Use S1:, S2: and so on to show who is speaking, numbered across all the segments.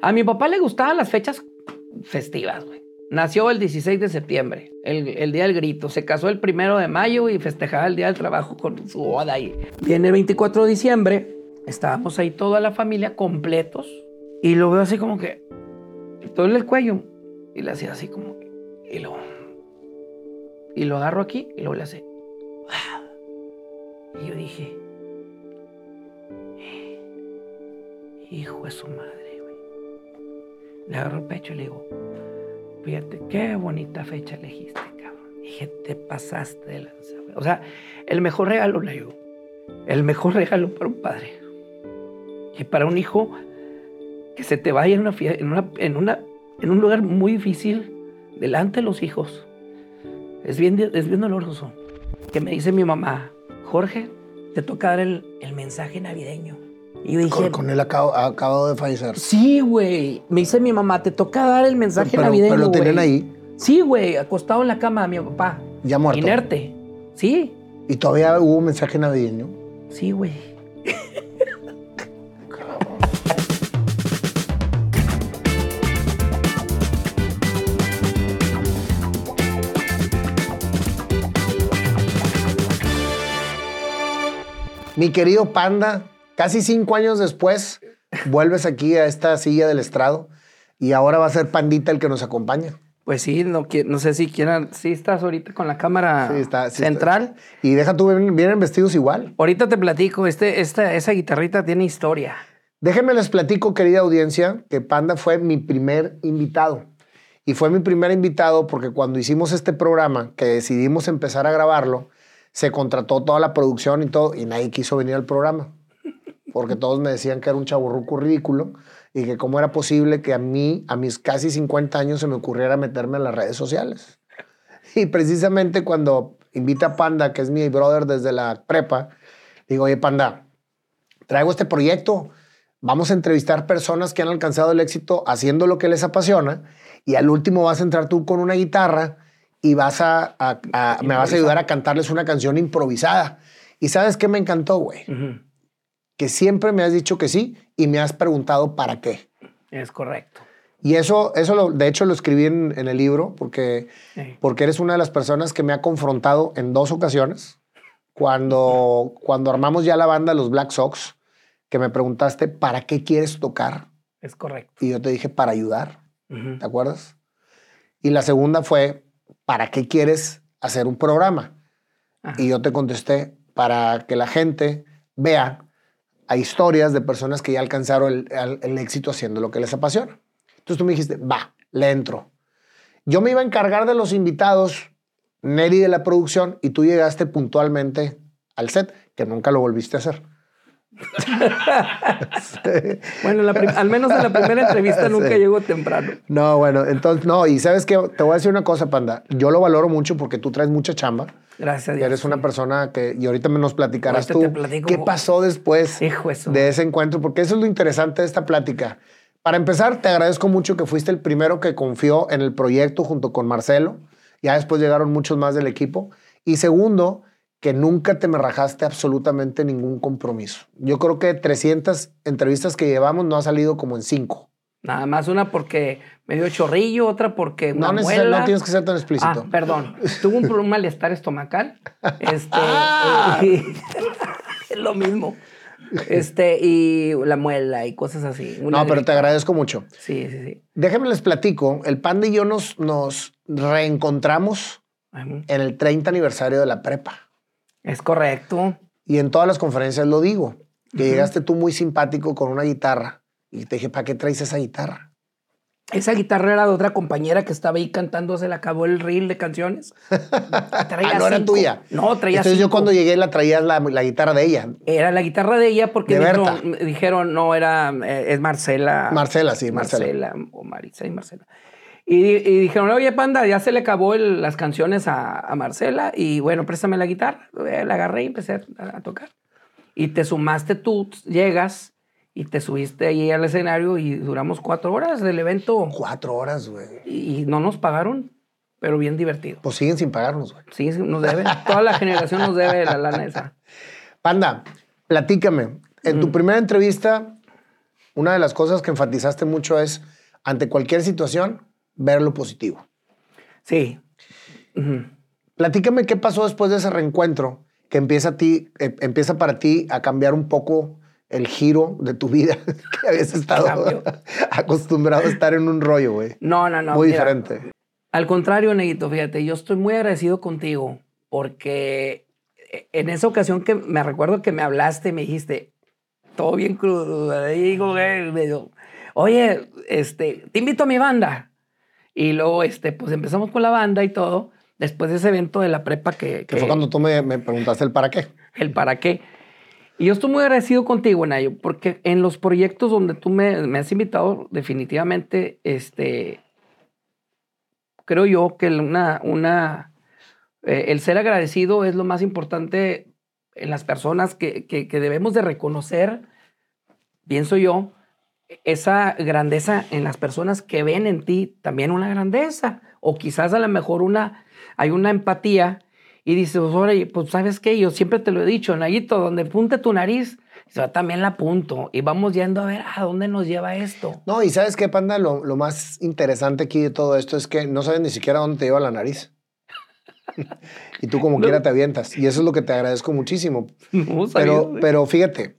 S1: A mi papá le gustaban las fechas festivas, güey. Nació el 16 de septiembre, el, el, día del grito. Se casó el primero de mayo y festejaba el día del trabajo con su boda. Y viene el 24 de diciembre, estábamos ahí toda la familia completos. Y lo veo así como que, todo el cuello. Y le hacía así como que, y lo, y lo agarro aquí y luego le hace. Y yo dije, hijo de su madre. Le agarro el pecho y le digo, fíjate, qué bonita fecha elegiste, cabrón. Dije, te pasaste de lanza. O sea, el mejor regalo, le digo, el mejor regalo para un padre. Y para un hijo que se te vaya en una, en una, en una, en un lugar muy difícil, delante de los hijos. Es bien, es bien doloroso. Que me dice mi mamá, Jorge, te toca dar el, el mensaje navideño.
S2: Y yo dije, con, con él acabo, acabo, de fallecer.
S1: Sí, güey. Me dice mi mamá, te toca dar el mensaje
S2: pero,
S1: navideño.
S2: Pero lo tenían ahí.
S1: Sí, güey, acostado en la cama de mi papá.
S2: Ya muerto.
S1: Inerte. Sí.
S2: ¿Y todavía hubo un mensaje navideño?
S1: Sí, güey.
S2: Mi querido Panda, casi cinco años después, vuelves aquí a esta silla del estrado y ahora va a ser Pandita el que nos acompaña.
S1: Pues sí, no, no sé si quieran. Sí, estás ahorita con la cámara
S2: sí, está, sí
S1: central.
S2: Está. Y deja tú, vienen vestidos igual.
S1: Ahorita te platico, este, esta, esa guitarrita tiene historia.
S2: Déjenme les platico, querida audiencia, que Panda fue mi primer invitado. Y fue mi primer invitado porque cuando hicimos este programa, que decidimos empezar a grabarlo, se contrató toda la producción y todo, y nadie quiso venir al programa. Porque todos me decían que era un chaburruco ridículo y que cómo era posible que a mí, a mis casi 50 años, se me ocurriera meterme en las redes sociales. Y precisamente cuando invita a Panda, que es mi brother desde la prepa, digo, oye, Panda, traigo este proyecto, vamos a entrevistar personas que han alcanzado el éxito haciendo lo que les apasiona y al último vas a entrar tú con una guitarra y vas a, a, a me vas a ayudar a cantarles una canción improvisada. ¿Y sabes qué me encantó, güey? Uh -huh. Que siempre me has dicho que sí y me has preguntado para qué.
S1: Es correcto.
S2: Y eso, eso lo, de hecho, lo escribí en, en el libro porque, sí. porque eres una de las personas que me ha confrontado en dos ocasiones. Cuando, cuando armamos ya la banda Los Black Sox, que me preguntaste, ¿para qué quieres tocar?
S1: Es correcto.
S2: Y yo te dije, para ayudar. Uh -huh. ¿Te acuerdas? Y la segunda fue, ¿para qué quieres hacer un programa? Ajá. Y yo te contesté, para que la gente vea a historias de personas que ya alcanzaron el, éxito haciendo lo que les apasiona. Entonces tú me dijiste, va, le entro. Yo me iba a encargar de los invitados, Neri de la producción, y tú llegaste puntualmente al set, que nunca lo volviste a hacer.
S1: sí. Bueno, la al menos en la primera entrevista nunca sí. llegó temprano.
S2: No, bueno, entonces, no, y sabes que te voy a decir una cosa, Panda. Yo lo valoro mucho porque tú traes mucha chamba.
S1: Gracias a Dios.
S2: Eres una persona que, y ahorita me nos platicarás tú qué pasó después
S1: Hijo eso.
S2: de ese encuentro, porque eso es lo interesante de esta plática. Para empezar, te agradezco mucho que fuiste el primero que confió en el proyecto junto con Marcelo. Ya después llegaron muchos más del equipo. Y segundo, que nunca te me rajaste absolutamente ningún compromiso. Yo creo que 300 entrevistas que llevamos no ha salido como en 5.
S1: Nada más una porque me dio chorrillo, otra porque una
S2: no,
S1: muela.
S2: no tienes que ser tan explícito.
S1: Ah, perdón. Tuve un, un malestar estomacal. Este, ah. y, es lo mismo. Este, y la muela y cosas así.
S2: no, pero te agradezco mucho.
S1: Sí, sí, sí.
S2: Déjenme les platico. El Panda y yo nos, nos reencontramos en el 30 aniversario de la prepa.
S1: Es correcto.
S2: Y en todas las conferencias lo digo. Que llegaste tú muy simpático con una guitarra. Y te dije, ¿para qué traes esa guitarra?
S1: Esa guitarra era de otra compañera que estaba ahí cantando, se le acabó el reel de canciones.
S2: Traía ah, no era tuya.
S1: No, traía
S2: Entonces
S1: cinco.
S2: yo cuando llegué la traía la, la, guitarra de ella.
S1: Era la guitarra de ella porque
S2: de
S1: dijeron, dijeron, no, era, eh, es Marcela.
S2: Marcela, sí, Marcela.
S1: Marcela o Marisa y Marcela. Y, y, dijeron, oye, panda, ya se le acabó el, las canciones a, a, Marcela y bueno, préstame la guitarra. Eh, la agarré y empecé a, a tocar. Y te sumaste tú, llegas y te subiste ahí al escenario y duramos cuatro horas del evento.
S2: Cuatro horas, güey.
S1: Y, y, no nos pagaron, pero bien divertido.
S2: Pues siguen sin pagarnos, güey.
S1: Sí, nos deben. Toda la generación nos debe la lana esa.
S2: Panda, platícame. En mm. tu primera entrevista una de las cosas que enfatizaste mucho es, ante cualquier situación, ver lo positivo.
S1: Sí.
S2: Platícame qué pasó después de ese reencuentro que empieza, a ti, eh, empieza para ti a cambiar un poco el giro de tu vida, que habías estado
S1: Cambio.
S2: acostumbrado a estar en un rollo, güey.
S1: No, no, no.
S2: Muy
S1: mira,
S2: diferente.
S1: Al contrario, Neguito, fíjate, yo estoy muy agradecido contigo porque en esa ocasión que me recuerdo que me hablaste y me dijiste, todo bien crudo, digo, güey, me dijo, oye, este, te invito a mi banda. Y luego, este, pues empezamos con la banda y todo, después de ese evento de la prepa que...
S2: Que fue cuando tú me, me preguntaste el para qué.
S1: el para qué. Y yo estoy muy agradecido contigo, Nayo, porque en los proyectos donde tú me, me has invitado, definitivamente, este, creo yo que una, una, eh, el ser agradecido es lo más importante en las personas que, que, que debemos de reconocer, pienso yo, esa grandeza en las personas que ven en ti también una grandeza, o quizás a lo mejor una, hay una empatía y dices, pues, oye, pues sabes qué, yo siempre te lo he dicho, Nayito, donde punte tu nariz, yo también la apunto y vamos yendo a ver a dónde nos lleva esto.
S2: No, y ¿sabes qué, Panda? Lo, lo más interesante aquí de todo esto es que no sabes ni siquiera dónde te lleva la nariz. y tú como
S1: No.
S2: quiera te avientas. Y eso es lo que te agradezco muchísimo.
S1: No
S2: Pero, pero fíjate,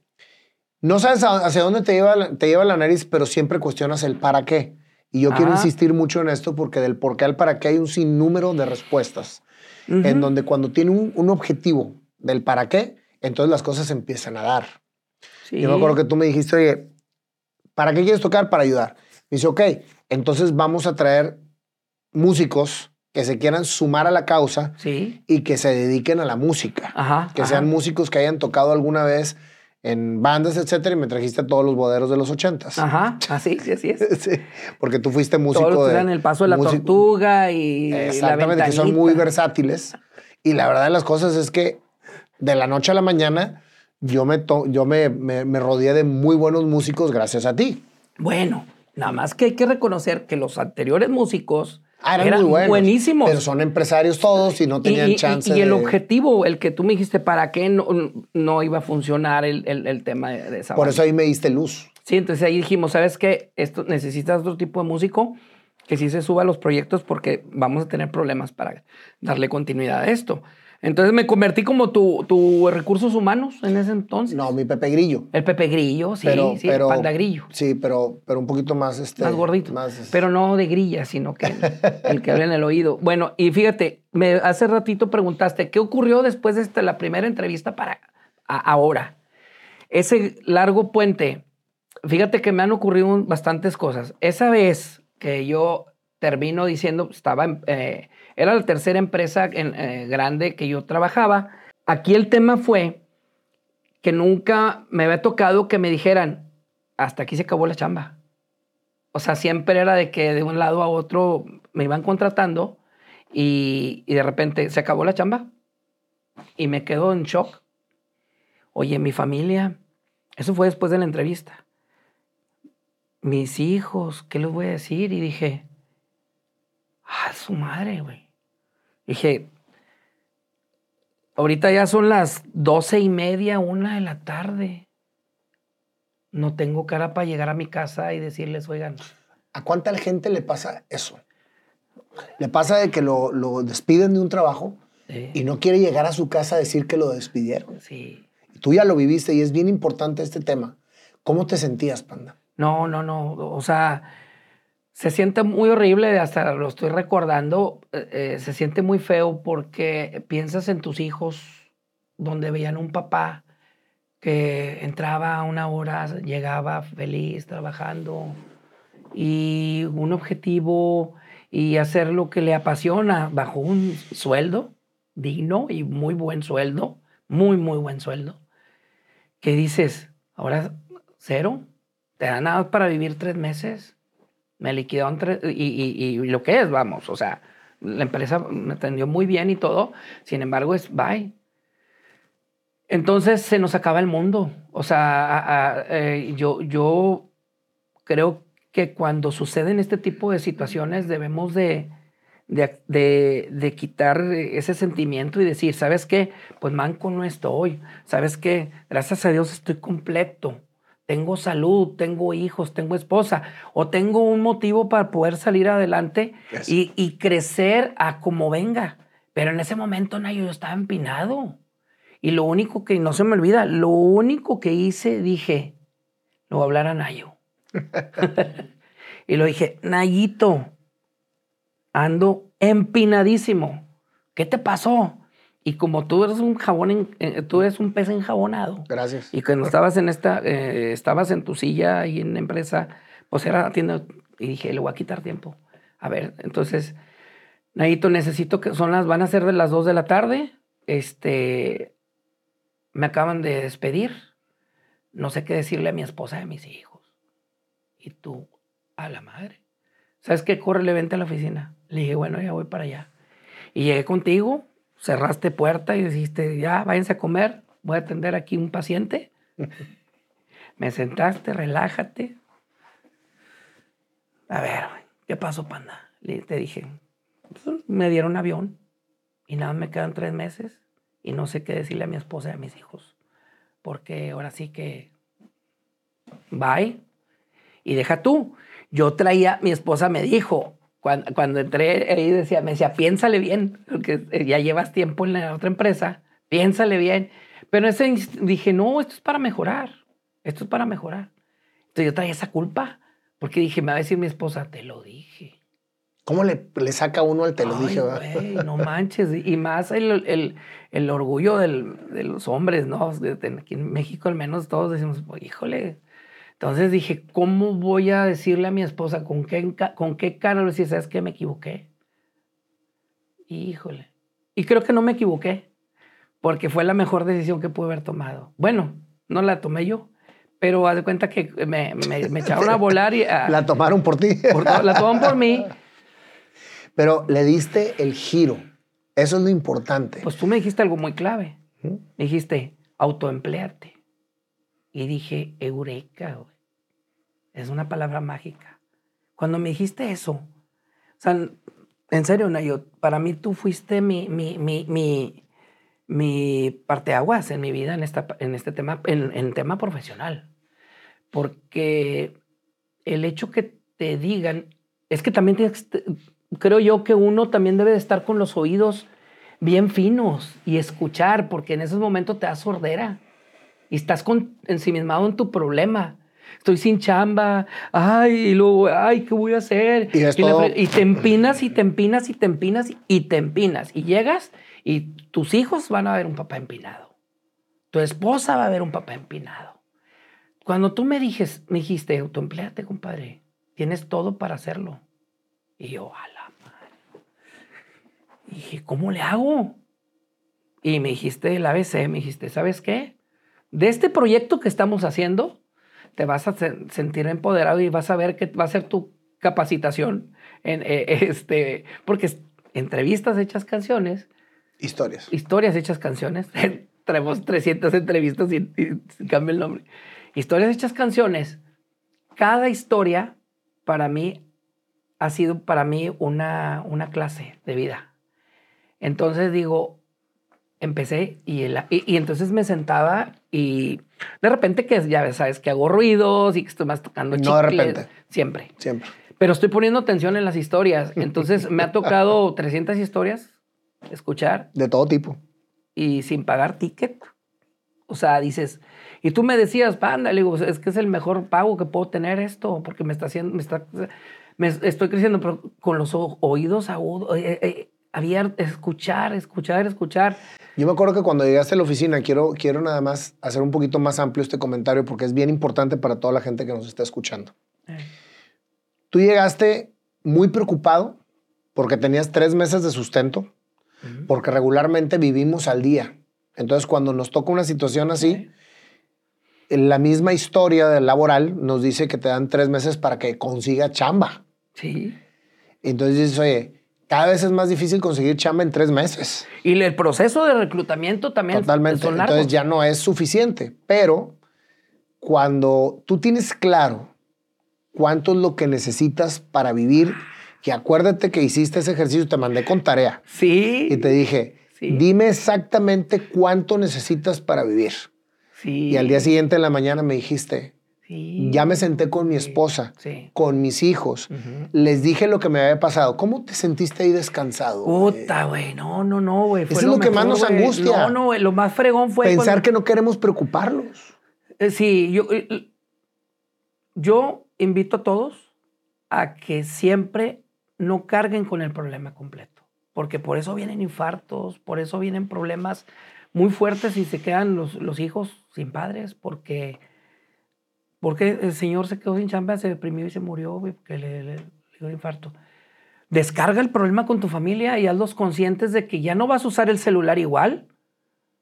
S2: no sabes hacia dónde te lleva, la- te lleva la nariz, pero siempre cuestionas el para qué. Y yo quiero
S1: Ajá.
S2: insistir mucho en esto porque del por qué al para qué hay un sinnúmero de respuestas. En donde cuando tiene un, un objetivo del para qué, entonces las cosas empiezan a dar.
S1: Sí.
S2: Yo me acuerdo que tú me dijiste, oye, ¿para qué quieres tocar? Para ayudar. Me dice, ok, entonces vamos a traer músicos que se quieran sumar a la causa
S1: Sí.
S2: y que se dediquen a la música.
S1: Ajá.
S2: que
S1: ajá.
S2: sean músicos que hayan tocado alguna vez en bandas, etcétera, y me trajiste a todos los boderos de los ochentas.
S1: Ajá, así, sí, así es.
S2: Sí, porque tú fuiste músico
S1: Todos los que
S2: de...
S1: eran el paso de la
S2: músico-
S1: tortuga y
S2: Exactamente,
S1: la
S2: que son muy versátiles. Y la verdad de las cosas es que de la noche a la mañana yo me, to- yo me, me, me rodeé de muy buenos músicos gracias a ti.
S1: Bueno, nada más que hay que reconocer que los anteriores músicos
S2: Ah, eran,
S1: eran
S2: muy buenos.
S1: buenísimos.
S2: Pero son empresarios todos y no tenían
S1: y, y-
S2: chance
S1: y el
S2: de-
S1: objetivo, el que tú me dijiste, ¿para qué no, no iba a funcionar el, el- el tema de, de esa
S2: Por
S1: banda?
S2: eso ahí me diste luz.
S1: Sí, entonces ahí dijimos, ¿sabes qué? Esto necesitas otro tipo de músico que sí se suba a los proyectos porque vamos a tener problemas para darle continuidad a esto. Entonces me convertí como tu, tu recursos humanos en ese entonces.
S2: No, mi Pepe Grillo.
S1: El Pepe Grillo, sí,
S2: pero,
S1: sí,
S2: pero,
S1: Panda Grillo.
S2: Sí, pero, pero un poquito más... Este,
S1: más gordito.
S2: más, este,
S1: Pero no de grilla, sino que el que habla en el oído. Bueno, y fíjate, me, hace ratito preguntaste, ¿qué ocurrió después de esta, la primera entrevista para a- ahora? Ese largo puente, fíjate que me han ocurrido un- bastantes cosas. Esa vez que yo termino diciendo, estaba, en- eh, era la tercera empresa eh, grande que yo trabajaba. Aquí el tema fue que nunca me había tocado que me dijeran, hasta aquí se acabó la chamba. O sea, siempre era de que de un lado a otro me iban contratando y, y de repente se acabó la chamba y me quedo en shock. Oye, mi familia, eso fue después de la entrevista. Mis hijos, ¿qué les voy a decir? Y dije, ah, su madre, güey. Dije, ahorita ya son las doce y media, una de la tarde. No tengo cara para llegar a mi casa y decirles, oigan,
S2: ¿A cuánta gente le pasa eso? Le pasa de que lo, lo despiden de un trabajo y no quiere llegar a su casa a decir que lo despidieron.
S1: sí.
S2: Tú ya lo viviste y es bien importante este tema. ¿Cómo te sentías, Panda?
S1: No, no, no. O sea, se siente muy horrible, hasta lo estoy recordando. eh, eh, se siente muy feo porque piensas en tus hijos, donde veían un papá que entraba a una hora, llegaba feliz, trabajando, y un objetivo y hacer lo que le apasiona bajo un sueldo digno y muy buen sueldo, muy, muy buen sueldo, que dices, ahora cero, te dan nada para vivir tres meses, me liquidaron tres, y, y- y lo que es, vamos, o sea, la empresa me atendió muy bien y todo, sin embargo es bye. Entonces se nos acaba el mundo. O sea, eh, yo, yo creo que cuando suceden este tipo de situaciones debemos de, de, de- de quitar ese sentimiento y decir, ¿sabes qué? Pues manco no estoy. ¿Sabes qué? Gracias a Dios estoy completo. Tengo salud, tengo hijos, tengo esposa, o tengo un motivo para poder salir adelante y, y, crecer a como venga. Pero en ese momento, Nayo, yo estaba empinado. Y lo único que, no se me olvida, lo único que hice, dije, lo voy a hablar a Nayo. y lo dije, Nayito, ando empinadísimo. ¿Qué te pasó? Y como tú eres un jabón, eh, tú eres un pez enjabonado.
S2: Gracias.
S1: Y cuando estabas en esta, eh, estabas en tu silla y en la empresa, pues era tienda, y dije, le voy a quitar tiempo. A ver, entonces, Nayito, necesito que son las, van a ser de las 2 de la tarde. Este, me acaban de despedir. No sé qué decirle a mi esposa y a mis hijos. Y tú, a la madre. ¿Sabes qué? Corre, le vente a la oficina. Le dije, bueno, ya voy para allá. Y llegué contigo, cerraste puerta y dijiste, ya, váyanse a comer, voy a atender aquí un paciente. Me sentaste, relájate. A ver, ¿qué pasó, panda? te dije, pues, me dieron avión y nada, me quedan tres meses y no sé qué decirle a mi esposa y a mis hijos. Porque ahora sí que, bye. Y deja tú. Yo traía, mi esposa me dijo, cuando, cuando entré ahí decía, me decía, piénsale bien, porque ya llevas tiempo en la otra empresa, piénsale bien. Pero ese dije, no, esto es para mejorar, esto es para mejorar. Entonces yo traía esa culpa, porque dije, me va a decir mi esposa, te lo dije.
S2: ¿Cómo le, le saca uno al te lo dije?
S1: no manches. Y más el, el, el orgullo del, de los hombres, ¿no? Aquí en México al menos todos decimos, híjole, entonces dije, ¿cómo voy a decirle a mi esposa con qué, con qué cara le sabes que me equivoqué? Híjole. Y creo que no me equivoqué, porque fue la mejor decisión que pude haber tomado. Bueno, no la tomé yo, pero haz de cuenta que me, me, echaron a volar y...
S2: la tomaron por ti.
S1: la tomaron por mí.
S2: Pero le diste el giro. Eso es lo importante.
S1: Pues tú me dijiste algo muy clave. Me dijiste, autoempleate. Y dije, eureka. Es una palabra mágica. Cuando me dijiste eso, o sea, en serio, Nayo, para mí tú fuiste mi, mi, mi, mi, mi parteaguas en mi vida en, esta, en este tema, en, en tema profesional. Porque el hecho que te digan, es que también creo yo que uno también debe de estar con los oídos bien finos y escuchar, porque en esos momentos te da sordera y estás con, ensimismado en tu problema. Estoy sin chamba, ay, y luego, ay, ¿qué voy a hacer?
S2: Y,
S1: y, te empinas y te empinas y te empinas y te empinas. Y llegas y tus hijos van a ver un papá empinado. Tu esposa va a ver un papá empinado. Cuando tú me, dijes, me dijiste, autoempleate, compadre, tienes todo para hacerlo. Y yo, a la madre. Y dije, ¿cómo le hago? Y me dijiste el ABC, me dijiste, ¿sabes qué? de este proyecto que estamos haciendo, te vas a sentir empoderado y vas a ver que va a ser tu capacitación en eh, este, porque entrevistas hechas canciones.
S2: Historias.
S1: Historias hechas canciones. Traemos 300 entrevistas y, y cambia el nombre. Historias hechas canciones. Cada historia para mí ha sido para mí una, una clase de vida. Entonces digo, empecé y, y, entonces me sentaba y de repente que ya sabes que hago ruidos y que estoy más tocando chicles. No de repente. Siempre.
S2: Siempre.
S1: Pero estoy poniendo atención en las historias. Entonces me ha tocado 300 historias escuchar.
S2: De todo tipo.
S1: Y sin pagar ticket. O sea, dices, y tú me decías, panda, le digo, es que es el mejor pago que puedo tener esto, porque me está haciendo, me está, me estoy creciendo, pero con los oídos agudos, eh, eh, abiertos, escuchar, escuchar, escuchar.
S2: Yo me acuerdo que cuando llegaste a la oficina, quiero, quiero nada más hacer un poquito más amplio este comentario porque es bien importante para toda la gente que nos está escuchando. Eh. Tú llegaste muy preocupado porque tenías tres meses de sustento, porque regularmente vivimos al día. Entonces, cuando nos toca una situación así, la misma historia laboral nos dice que te dan tres meses para que consiga chamba.
S1: Sí.
S2: Entonces dices, oye, cada vez es más difícil conseguir chamba en tres meses.
S1: Y el proceso de reclutamiento también.
S2: Totalmente. Entonces ya no es suficiente. Pero cuando tú tienes claro cuánto es lo que necesitas para vivir, que acuérdate que hiciste ese ejercicio, te mandé con tarea.
S1: Sí.
S2: Y te dije, dime exactamente cuánto necesitas para vivir.
S1: Sí.
S2: Y al día siguiente en la mañana me dijiste,
S1: Sí.
S2: Ya me senté con mi esposa,
S1: Sí.
S2: con mis hijos. Les dije lo que me había pasado. ¿Cómo te sentiste ahí descansado?
S1: Puta, güey. No, no, no, güey.
S2: Eso es lo que más nos angustia.
S1: No, no, güey. Lo más fregón fue.
S2: Pensar
S1: cuando-
S2: que no queremos preocuparlos.
S1: Eh, Sí, yo, eh, yo invito a todos a que siempre no carguen con el problema completo, porque por eso vienen infartos, por eso vienen problemas muy fuertes y se quedan los, los hijos sin padres, porque, porque el señor se quedó sin chamba, se deprimió y se murió, güey, porque le, le- le dio un infarto. Descarga el problema con tu familia y hazlos conscientes de que ya no vas a usar el celular igual,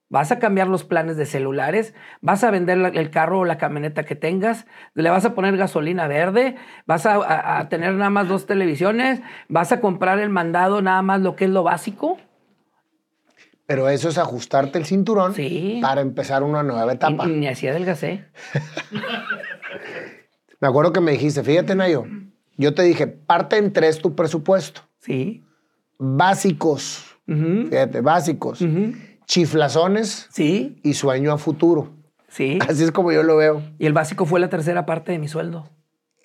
S1: Vas a cambiar los planes de celulares, vas a vender el carro o la camioneta que tengas, le vas a poner gasolina verde, vas a, a- a tener nada más dos televisiones, vas a comprar el mandado nada más lo que es lo básico.
S2: Pero eso es ajustarte el cinturón
S1: Sí.
S2: para empezar una nueva etapa.
S1: Y, y así adelgacé.
S2: Me acuerdo que me dijiste, fíjate, Nayo, yo te dije, parte en tres tu presupuesto.
S1: Sí.
S2: Básicos, fíjate, básicos. Chiflazones
S1: Sí,
S2: y sueño a futuro.
S1: sí.
S2: Así es como yo lo veo.
S1: Y el básico fue la tercera parte de mi sueldo.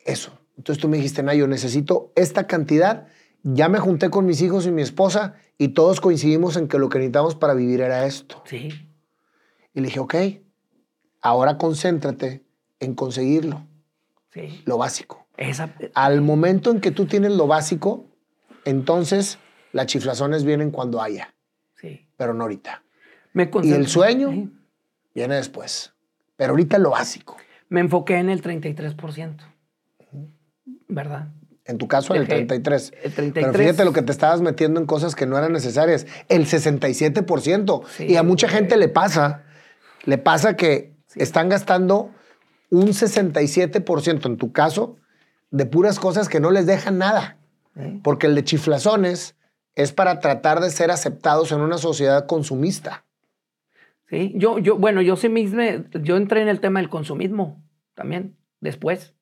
S2: Eso. Entonces tú me dijiste, Nayo, necesito esta cantidad. Ya me junté con mis hijos y mi esposa y todos coincidimos en que lo que necesitamos para vivir era esto.
S1: Sí.
S2: Y le dije, ok, ahora concéntrate en conseguirlo,
S1: Sí.
S2: lo básico.
S1: Esa,
S2: Al momento en que tú tienes lo básico, entonces las chiflazones vienen cuando haya,
S1: sí.
S2: pero no ahorita.
S1: Me
S2: Y el sueño viene después. Pero ahorita lo básico.
S1: Me enfoqué en el 33%. ¿Verdad?
S2: En tu caso, en el
S1: Dejé
S2: 33.
S1: el 33.
S2: Pero fíjate lo que te estabas metiendo en cosas que no eran necesarias. El 67%.
S1: Sí,
S2: y a mucha gente le pasa. Le pasa que están gastando un 67% en tu caso de puras cosas que no les dejan nada.
S1: ¿eh?
S2: Porque el de chiflazones es para tratar de ser aceptados en una sociedad consumista.
S1: Sí, yo, yo, bueno, yo sí mismo, yo entré en el tema del consumismo también, después.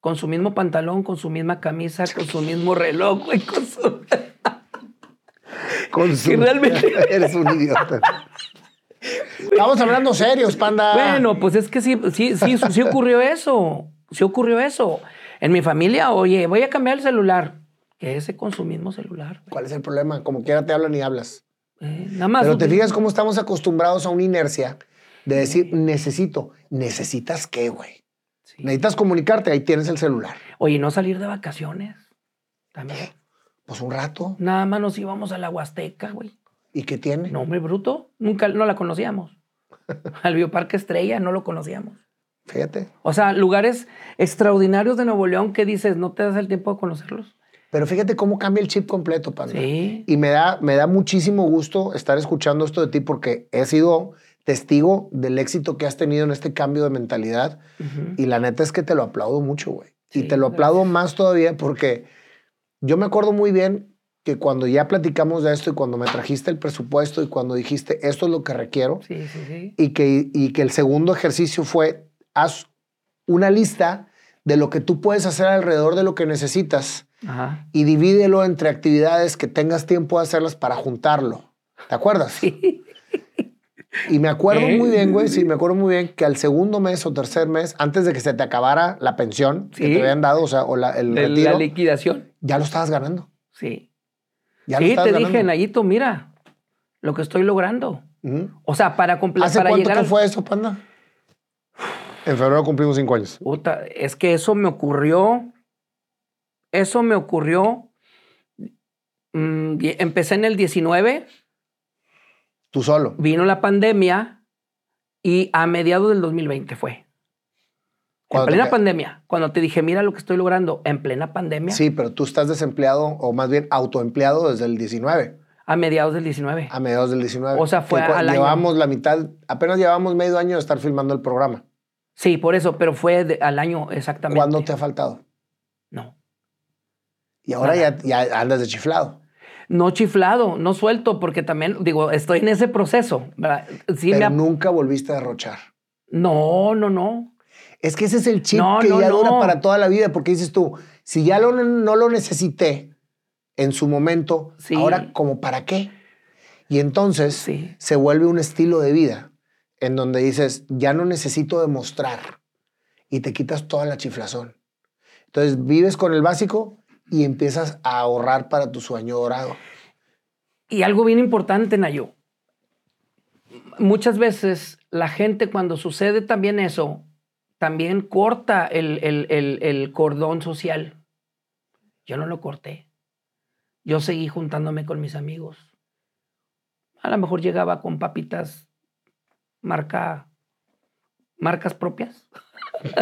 S1: Con su mismo pantalón, con su misma camisa, con su mismo reloj, güey, con su... Realmente-
S2: Eres un idiota. Estamos hablando serios, panda.
S1: Bueno, pues es que sí, sí, sí, sí ocurrió eso, sí ocurrió eso. En mi familia, oye, voy a cambiar el celular. Que ese consumismo celular. güey.
S2: ¿Cuál es el problema? Como quiera te hablan y hablas.
S1: Eh, nada más.
S2: Pero te fijas cómo estamos acostumbrados a una inercia de decir, necesito. ¿Necesitas qué, güey?
S1: Sí.
S2: Necesitas comunicarte, ahí tienes el celular.
S1: Oye, no salir de vacaciones. También.
S2: Pues un rato.
S1: Nada más nos íbamos a la Huasteca, güey.
S2: ¿Y qué tiene?
S1: No, hombre, bruto. Nunca no la conocíamos. Al Bioparque Estrella no lo conocíamos.
S2: Fíjate.
S1: O sea, lugares extraordinarios de Nuevo León que dices, no te das el tiempo de conocerlos.
S2: Pero fíjate cómo cambia el chip completo, panda.
S1: Sí.
S2: Y me da, me da muchísimo gusto estar escuchando esto de ti porque he sido testigo del éxito que has tenido en este cambio de mentalidad.
S1: Ujú.
S2: Y la neta es que te lo aplaudo mucho, güey. y te lo
S1: gracias.
S2: aplaudo más todavía porque yo me acuerdo muy bien que cuando ya platicamos de esto y cuando me trajiste el presupuesto y cuando dijiste esto es lo que requiero
S1: Sí, sí, sí.
S2: y que, y que el segundo ejercicio fue haz una lista de lo que tú puedes hacer alrededor de lo que necesitas
S1: Ajá.
S2: y divídelo entre actividades que tengas tiempo de hacerlas para juntarlo. ¿Te acuerdas?
S1: Sí.
S2: Y me acuerdo
S1: ¿Eh?
S2: muy bien, güey, sí, me acuerdo muy bien que al segundo mes o tercer mes, antes de que se te acabara la pensión que te habían dado, o sea, o la- el
S1: De
S2: retiro,
S1: la liquidación.
S2: ya lo estabas ganando.
S1: Sí.
S2: Ya
S1: sí, te dije. Nayito, mira lo que estoy logrando. O sea, para completar.
S2: ¿Hace
S1: para
S2: cuánto
S1: llegar
S2: que
S1: al-
S2: fue eso, panda? En febrero cumplimos cinco años.
S1: Puta, es que eso me ocurrió. Eso me ocurrió. mm, empecé en el 19,
S2: Tú solo.
S1: vino la pandemia y a mediados del 2020 fue. En
S2: te
S1: plena pandemia. Cuando te dije, mira lo que estoy logrando, en plena pandemia,
S2: Sí, pero tú estás desempleado o más bien autoempleado desde el 19,
S1: a mediados del 19.
S2: a mediados del 19.
S1: O sea, fue
S2: Que
S1: al año.
S2: Llevamos la mitad, apenas llevamos medio año de estar filmando el programa.
S1: Sí, por eso, pero fue de- al año exactamente.
S2: ¿Cuándo te ha faltado?
S1: No.
S2: Y ahora ya, ya andas de chiflado.
S1: No chiflado, no suelto, porque también, digo, estoy en ese proceso. ¿verdad? Sí, me
S2: pero
S1: ha-
S2: nunca volviste a derrochar.
S1: No, no, no.
S2: Es que ese es el chip
S1: No,
S2: que
S1: no,
S2: ya dura
S1: no.
S2: para toda la vida, porque dices tú, si ya lo- no lo necesité en su momento,
S1: Sí.
S2: ahora como para qué? Y entonces
S1: Sí.
S2: se vuelve un estilo de vida en donde dices, ya no necesito demostrar. y te quitas toda la chiflazón. Entonces vives con el básico y empiezas a ahorrar para tu sueño dorado.
S1: Y algo bien importante, Nayo. Muchas veces la gente cuando sucede también eso, también corta el, el cordón social. Yo no lo corté. Yo seguí juntándome con mis amigos. A lo mejor llegaba con papitas marca, marcas propias.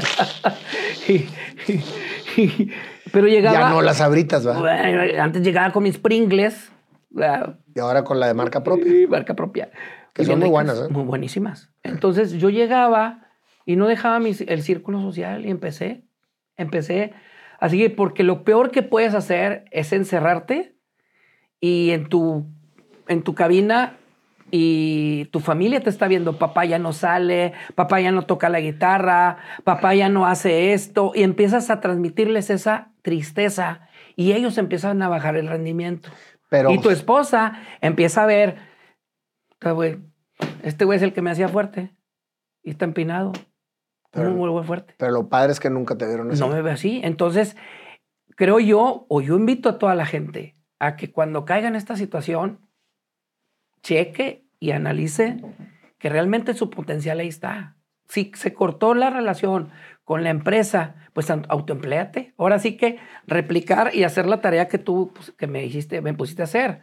S1: pero llegaba.
S2: Ya no las abritas, ¿va?
S1: Antes llegaba con mis Pringles.
S2: Y ahora con la de marca propia.
S1: marca propia.
S2: Que son muy buenas, ¿eh?
S1: Muy buenísimas. Entonces yo llegaba y no dejaba el círculo social y empecé. Empecé. Así que, porque lo peor que puedes hacer es encerrarte y en tu, en tu cabina y tu familia te está viendo, papá ya no sale, papá ya no toca la guitarra, papá ya no hace esto, y empiezas a transmitirles esa tristeza y ellos empiezan a bajar el rendimiento. Pero, y tu esposa empieza a ver, este güey es el que me hacía fuerte y está empinado. Pero, muy fuerte.
S2: Pero lo padre es que nunca te vieron así.
S1: No me ve así. Entonces, creo yo, o yo invito a toda la gente a que cuando caiga en esta situación, cheque y analice que realmente su potencial ahí está. Si se cortó la relación con la empresa, pues autoempléate. Ahora sí que replicar y hacer la tarea que tú pues, que me dijiste, me pusiste a hacer.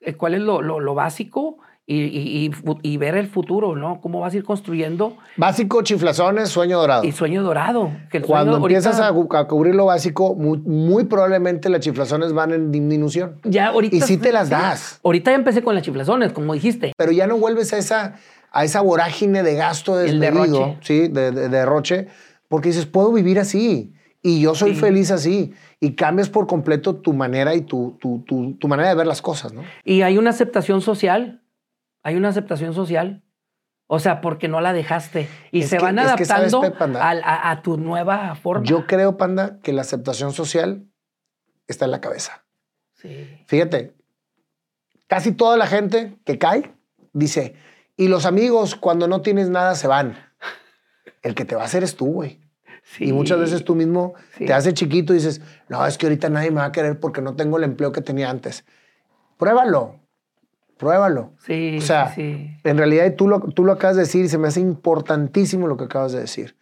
S1: Eh, ¿Cuál es lo, lo, lo básico? Y, y, ver el futuro, ¿no? ¿Cómo vas a ir construyendo?
S2: Básico, chiflazones, sueño dorado.
S1: Y sueño dorado.
S2: Que Cuando empiezas a, cubrir lo básico, muy, probablemente las chiflazones van en disminución. Ya ahorita. Y sí te las das.
S1: Ahorita ya empecé con las chiflazones, como dijiste.
S2: Pero ya no vuelves a esa, a esa vorágine de gasto desmedido, el derroche. sí, de, derroche, porque dices, puedo vivir así. Y yo soy feliz así. Y cambias por completo tu manera y tu, tu, tu manera de ver las cosas, ¿no?
S1: Y hay una aceptación social hay una aceptación social. O sea, porque no la dejaste. Y se van adaptando a, tu nueva forma.
S2: Yo creo, Panda, que la aceptación social está en la cabeza. Sí. Fíjate, casi toda la gente que cae dice, y los amigos cuando no tienes nada se van. El que te va a hacer es tú, güey. Y muchas veces tú mismo te haces chiquito y dices, no, es que ahorita nadie me va a querer porque no tengo el empleo que tenía antes. Pruébalo pruébalo. Sí. O sea, en realidad tú lo, tú lo acabas de decir y se me hace importantísimo lo que acabas de decir.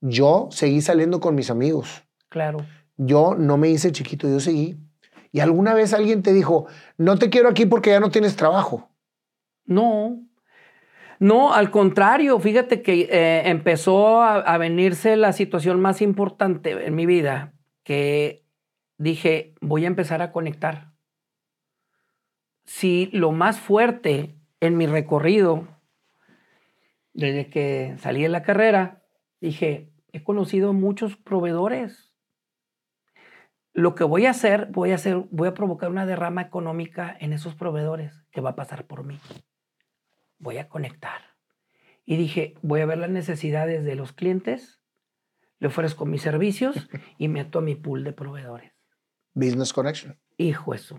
S2: Yo seguí saliendo con mis amigos.
S1: Claro.
S2: Yo no me hice chiquito, yo seguí. Y alguna vez alguien te dijo, no te quiero aquí porque ya no tienes trabajo.
S1: No. No, al contrario, fíjate que eh, empezó a, a venirse la situación más importante en mi vida, que dije, voy a empezar a conectar si lo más fuerte en mi recorrido, desde que salí de la carrera, dije, he conocido muchos proveedores. Lo que voy a hacer, voy a hacer, voy a provocar una derrama económica en esos proveedores que va a pasar por mí. Voy a conectar. Y dije, voy a ver las necesidades de los clientes, le ofrezco mis servicios y meto a mi pool de proveedores.
S2: Business Connection.
S1: Hijo de su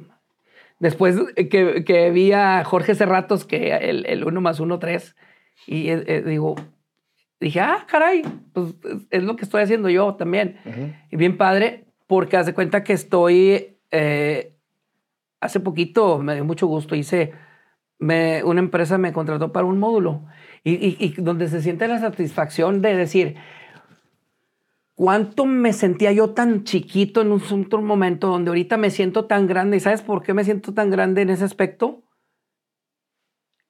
S1: Después que, que vi a Jorge Cerratos, que el, el 1 más 1, 3, y eh, eh, digo, dije, ah, caray, pues es lo que estoy haciendo yo también. Y bien padre, porque hace cuenta que estoy, eh, hace poquito, me dio mucho gusto, hice, me, una empresa me contrató para un módulo y, y, y donde se siente la satisfacción de decir, cuánto me sentía yo tan chiquito en un, momento donde ahorita me siento tan grande. ¿Y sabes por qué me siento tan grande en ese aspecto?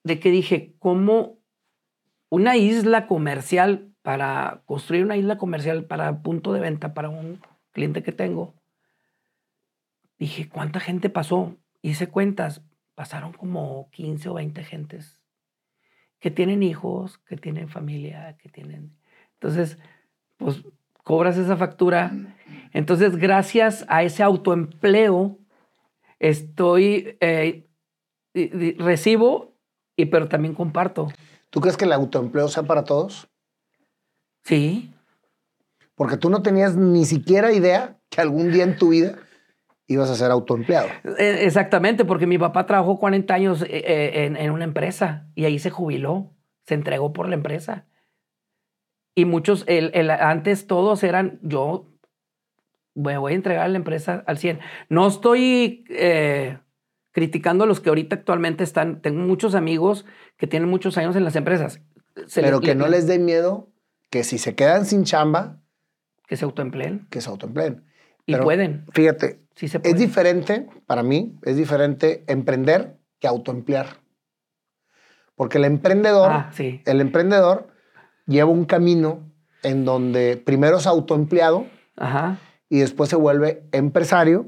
S1: De que dije, ¿cómo una isla comercial para construir una isla comercial para punto de venta para un cliente que tengo? Dije, ¿cuánta gente pasó? Hice cuentas, pasaron como 15 o 20 gentes que tienen hijos, que tienen familia, que tienen... Entonces, pues cobras esa factura. Entonces, gracias a ese autoempleo, estoy, eh, recibo, y, pero también comparto.
S2: ¿Tú crees que el autoempleo sea para todos?
S1: Sí.
S2: Porque tú no tenías ni siquiera idea que algún día en tu vida ibas a ser autoempleado.
S1: E, exactamente, porque mi papá trabajó 40 años eh, eh, en, en una empresa y ahí se jubiló, se entregó por la empresa. Y muchos, el, el- antes todos eran, yo me voy a entregar a la empresa al 100. No estoy eh, criticando a los que ahorita actualmente están. Tengo muchos amigos que tienen muchos años en las empresas. Se
S2: Pero que no les dé miedo que si se quedan sin chamba,
S1: Que se autoempleen.
S2: que se autoempleen.
S1: Y
S2: Pero
S1: pueden.
S2: Fíjate,
S1: Sí se
S2: es diferente, para mí, es diferente emprender que autoemplear. Porque el emprendedor,
S1: Ah, sí.
S2: el emprendedor lleva un camino en donde primero es autoempleado
S1: Ajá.
S2: y después se vuelve empresario.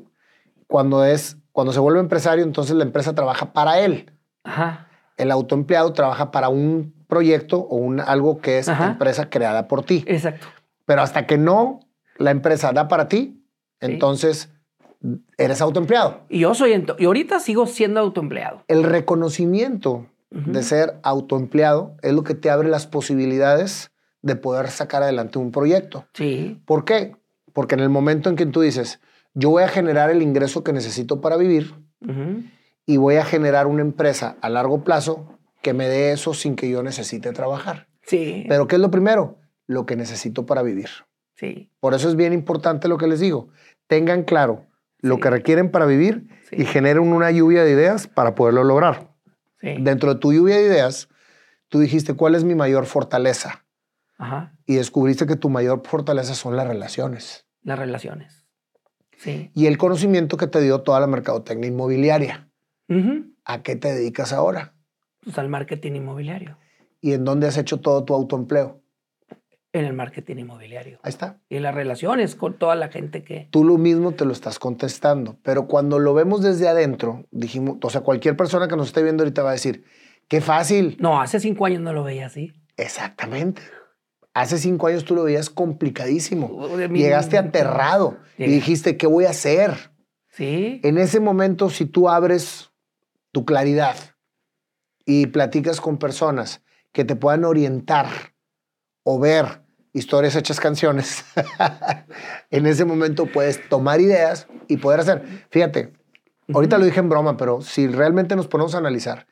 S2: Cuando es, cuando se vuelve empresario, entonces la empresa trabaja para él.
S1: Ajá.
S2: El autoempleado trabaja para un proyecto o un, algo que es
S1: Ajá.
S2: empresa creada por ti.
S1: Exacto.
S2: Pero hasta que no la empresa da para ti,
S1: Sí.
S2: entonces eres autoempleado.
S1: Y yo soy, y ahorita sigo siendo autoempleado.
S2: El reconocimiento De ser autoempleado es lo que te abre las posibilidades de poder sacar adelante un proyecto.
S1: Sí.
S2: ¿Por qué? Porque en el momento en que tú dices, yo voy a generar el ingreso que necesito para vivir y voy a generar una empresa a largo plazo que me dé eso sin que yo necesite trabajar.
S1: Sí.
S2: Pero ¿qué es lo primero? Lo que necesito para vivir.
S1: sí.
S2: Por eso es bien importante lo que les digo. Tengan claro lo
S1: Sí.
S2: que requieren para vivir
S1: Sí.
S2: y generen una lluvia de ideas para poderlo lograr.
S1: Sí.
S2: Dentro de tu lluvia de ideas, tú dijiste, ¿cuál es mi mayor fortaleza?
S1: Ajá.
S2: Y descubriste que tu mayor fortaleza son las relaciones
S1: Las relaciones. Sí.
S2: y el conocimiento que te dio toda la mercadotecnia inmobiliaria. ¿A qué te dedicas ahora?
S1: Pues al marketing inmobiliario.
S2: ¿Y en dónde has hecho todo tu autoempleo?
S1: En el marketing inmobiliario.
S2: Ahí está.
S1: Y las relaciones con toda la gente que.
S2: Tú lo mismo te lo estás contestando, pero cuando lo vemos desde adentro, dijimos, o sea, cualquier persona que nos esté viendo ahorita va a decir, qué fácil.
S1: No, hace cinco años no lo veía así.
S2: Exactamente. Hace cinco años tú lo veías complicadísimo. Llegaste aterrado y dijiste, ¿qué voy a hacer?
S1: Sí.
S2: En ese momento, si tú abres tu claridad y platicas con personas que te puedan orientar o ver historias hechas canciones, en ese momento puedes tomar ideas y poder hacer. Fíjate, ahorita lo dije en broma, pero si realmente nos ponemos a analizar,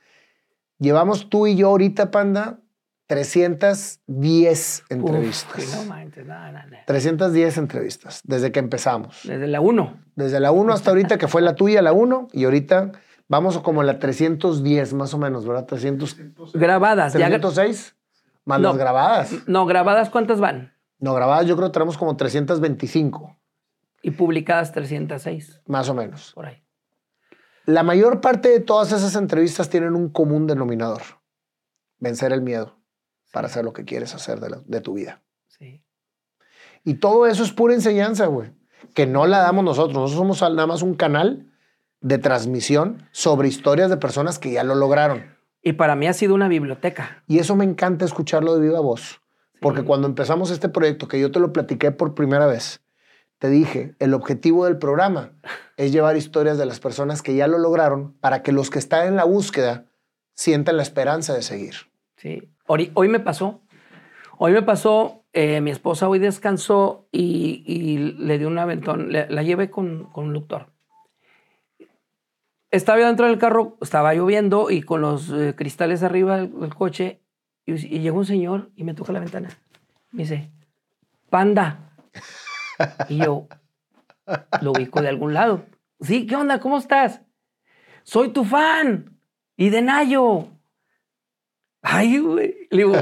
S2: llevamos tú y yo ahorita, Panda, 310
S1: Uf,
S2: entrevistas.
S1: que no manches, no, no, no.
S2: 310 entrevistas desde que empezamos.
S1: Desde la uno.
S2: Desde la 1 hasta ahorita, que fue la tuya, la 1, y ahorita vamos como en la 310 más o menos, ¿verdad? 300,
S1: Grabadas. ya gra-
S2: 306 más
S1: No.
S2: las grabadas.
S1: no, grabadas, ¿cuántas van?
S2: No, grabadas yo creo que tenemos como 325,
S1: Y publicadas 306,
S2: más o menos.
S1: por ahí.
S2: La mayor parte de todas esas entrevistas tienen un común denominador. Vencer el miedo para hacer lo que quieres hacer de, la- de tu vida.
S1: Sí.
S2: Y todo eso es pura enseñanza, güey. Que no la damos nosotros. Nosotros somos nada más un canal de transmisión sobre historias de personas que ya lo lograron.
S1: Y para mí ha sido una biblioteca.
S2: Y eso me encanta escucharlo de viva voz. Porque cuando empezamos este proyecto, que yo te lo platiqué por primera vez, te dije, el objetivo del programa es llevar historias de las personas que ya lo lograron para que los que están en la búsqueda sientan la esperanza de seguir.
S1: Sí. Hoy, hoy me pasó. Hoy me pasó, eh, mi esposa hoy descansó y, y le di un aventón, le- la llevé con, con un doctor. Estaba dentro del carro, estaba lloviendo y con los eh, cristales arriba del, coche y, y llegó un señor y me toca la ventana. Me dice, panda. Y yo lo ubico de algún lado. Sí, ¿qué onda? ¿Cómo estás? Soy tu fan y de Nayo. Ay, güey. Le digo,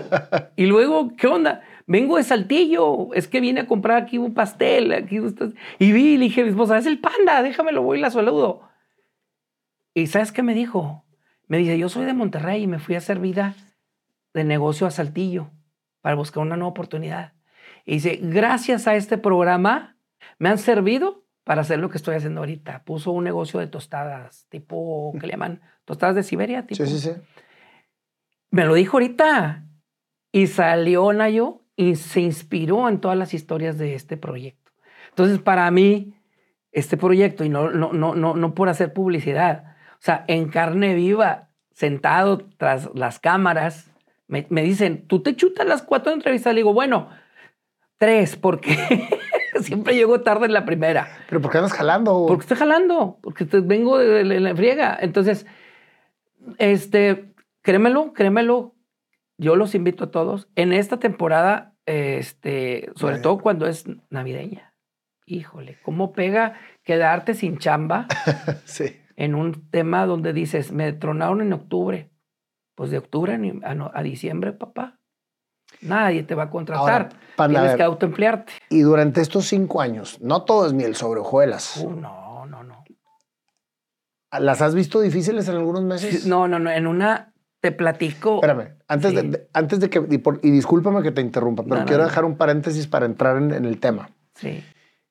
S1: y luego, ¿qué onda? Vengo de Saltillo. Es que vine a comprar aquí un pastel. Aquí estás. Y vi, le dije a mi esposa, es el panda, déjamelo, voy y la saludo. Y ¿sabes qué me dijo? Me dice, yo soy de Monterrey y me fui a hacer vida de negocio a Saltillo para buscar una nueva oportunidad. Y dice, gracias a este programa me han servido para hacer lo que estoy haciendo ahorita. Puso un negocio de tostadas, tipo, ¿qué le llaman? Tostadas de Siberia, tipo.
S2: Sí, sí, sí.
S1: Me lo dijo ahorita. Y salió Nayo y se inspiró en todas las historias de este proyecto. Entonces, para mí, este proyecto, y no, no, no, no, no por hacer publicidad, o sea, en carne viva, sentado tras las cámaras, me, me dicen, ¿tú te chutas las cuatro entrevistas? Le digo, bueno, tres, porque siempre llego tarde en la primera.
S2: Pero ¿por qué andas jalando?
S1: Porque estoy jalando, porque te- vengo de, de la friega. Entonces, este, créemelo, créemelo, yo los invito a todos. En esta temporada este, sobre todo cuando es navideña. Híjole, ¿cómo pega quedarte sin chamba
S2: Sí.
S1: En un tema donde dices, me tronaron en octubre? Pues de octubre a, diciembre, papá. Nadie te va a contratar.
S2: Ahora,
S1: Tienes
S2: ver.
S1: que autoemplearte.
S2: Y durante estos cinco años, no todo es miel sobre hojuelas.
S1: Uh, no, no, no.
S2: ¿Las has visto difíciles en algunos meses?
S1: Sí, No, no, no. En una te platico.
S2: Espérame, antes, de,
S1: Sí.
S2: de- antes de que, y, por- y discúlpame que te interrumpa, pero
S1: No,
S2: quiero
S1: no.
S2: dejar un paréntesis para entrar en, en el tema.
S1: Sí,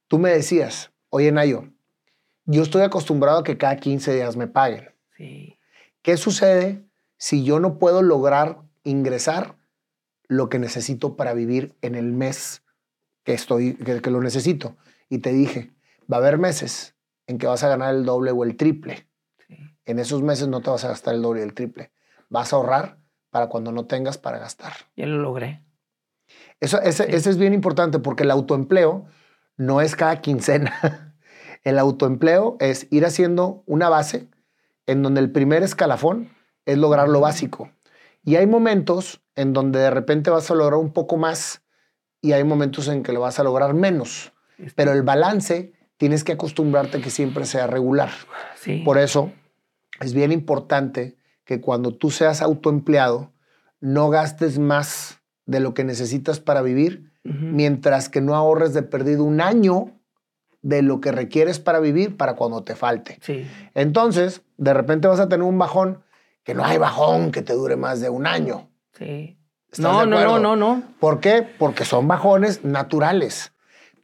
S2: Tú me decías, oye Nayo, yo estoy acostumbrado a que cada 15 días me paguen.
S1: sí.
S2: ¿Qué sucede si yo no puedo lograr ingresar lo que necesito para vivir en el mes que, estoy, que, que lo necesito? Y te dije, va a haber meses en que vas a ganar el doble o el triple.
S1: sí.
S2: En esos meses no te vas a gastar el doble y el triple. Vas a ahorrar para cuando no tengas para gastar.
S1: Ya lo logré.
S2: Eso, ese,
S1: Sí.
S2: ese es bien importante porque el autoempleo no es cada quincena. El autoempleo es ir haciendo una base en donde el primer escalafón es lograr lo básico. Y hay momentos en donde de repente vas a lograr un poco más y hay momentos en que lo vas a lograr menos.
S1: Este,
S2: Pero el balance tienes que acostumbrarte a que siempre sea regular.
S1: sí.
S2: Por eso es bien importante que cuando tú seas autoempleado no gastes más de lo que necesitas para vivir, mientras que no ahorres de perdido un año de lo que requieres para vivir para cuando te falte.
S1: Sí.
S2: Entonces, de repente vas a tener un bajón, que no hay bajón que te dure más de un año.
S1: Sí.
S2: ¿Estás
S1: No, no, no, no, no.
S2: ¿Por qué? Porque son bajones naturales.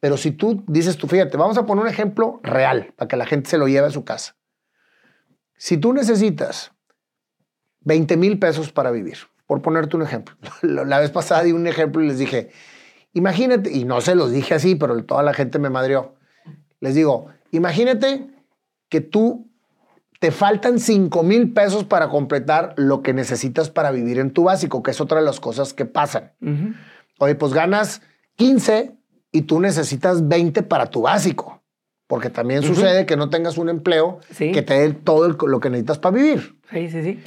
S2: Pero si tú dices tú, fíjate, vamos a poner un ejemplo real para que la gente se lo lleve a su casa. Si tú necesitas 20 mil pesos para vivir, por ponerte un ejemplo. La vez pasada di un ejemplo y les dije, imagínate, y no se los dije así, pero toda la gente me madrió. Les digo, imagínate que tú te faltan 5 mil pesos para completar lo que necesitas para vivir en tu básico, que es otra de las cosas que pasan. Oye, pues ganas 15 y tú necesitas 20 para tu básico. Porque también sucede que no tengas un empleo
S1: Sí.
S2: que te dé todo el- lo que necesitas para vivir.
S1: Sí, sí, sí.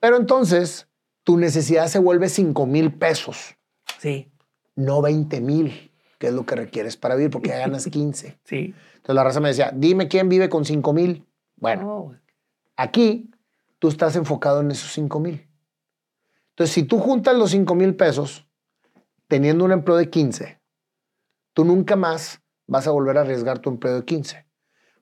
S2: Pero entonces tu necesidad se vuelve 5 mil pesos,
S1: Sí,
S2: no 20 mil, que es lo que requieres para vivir, porque ya ganas 15.
S1: sí.
S2: Entonces la raza me decía, dime quién vive con 5 mil. Bueno,
S1: No,
S2: Aquí tú estás enfocado en esos 5 mil. Entonces, si tú juntas los 5 mil pesos teniendo un empleo de 15, tú nunca más vas a volver a arriesgar tu empleo de 15,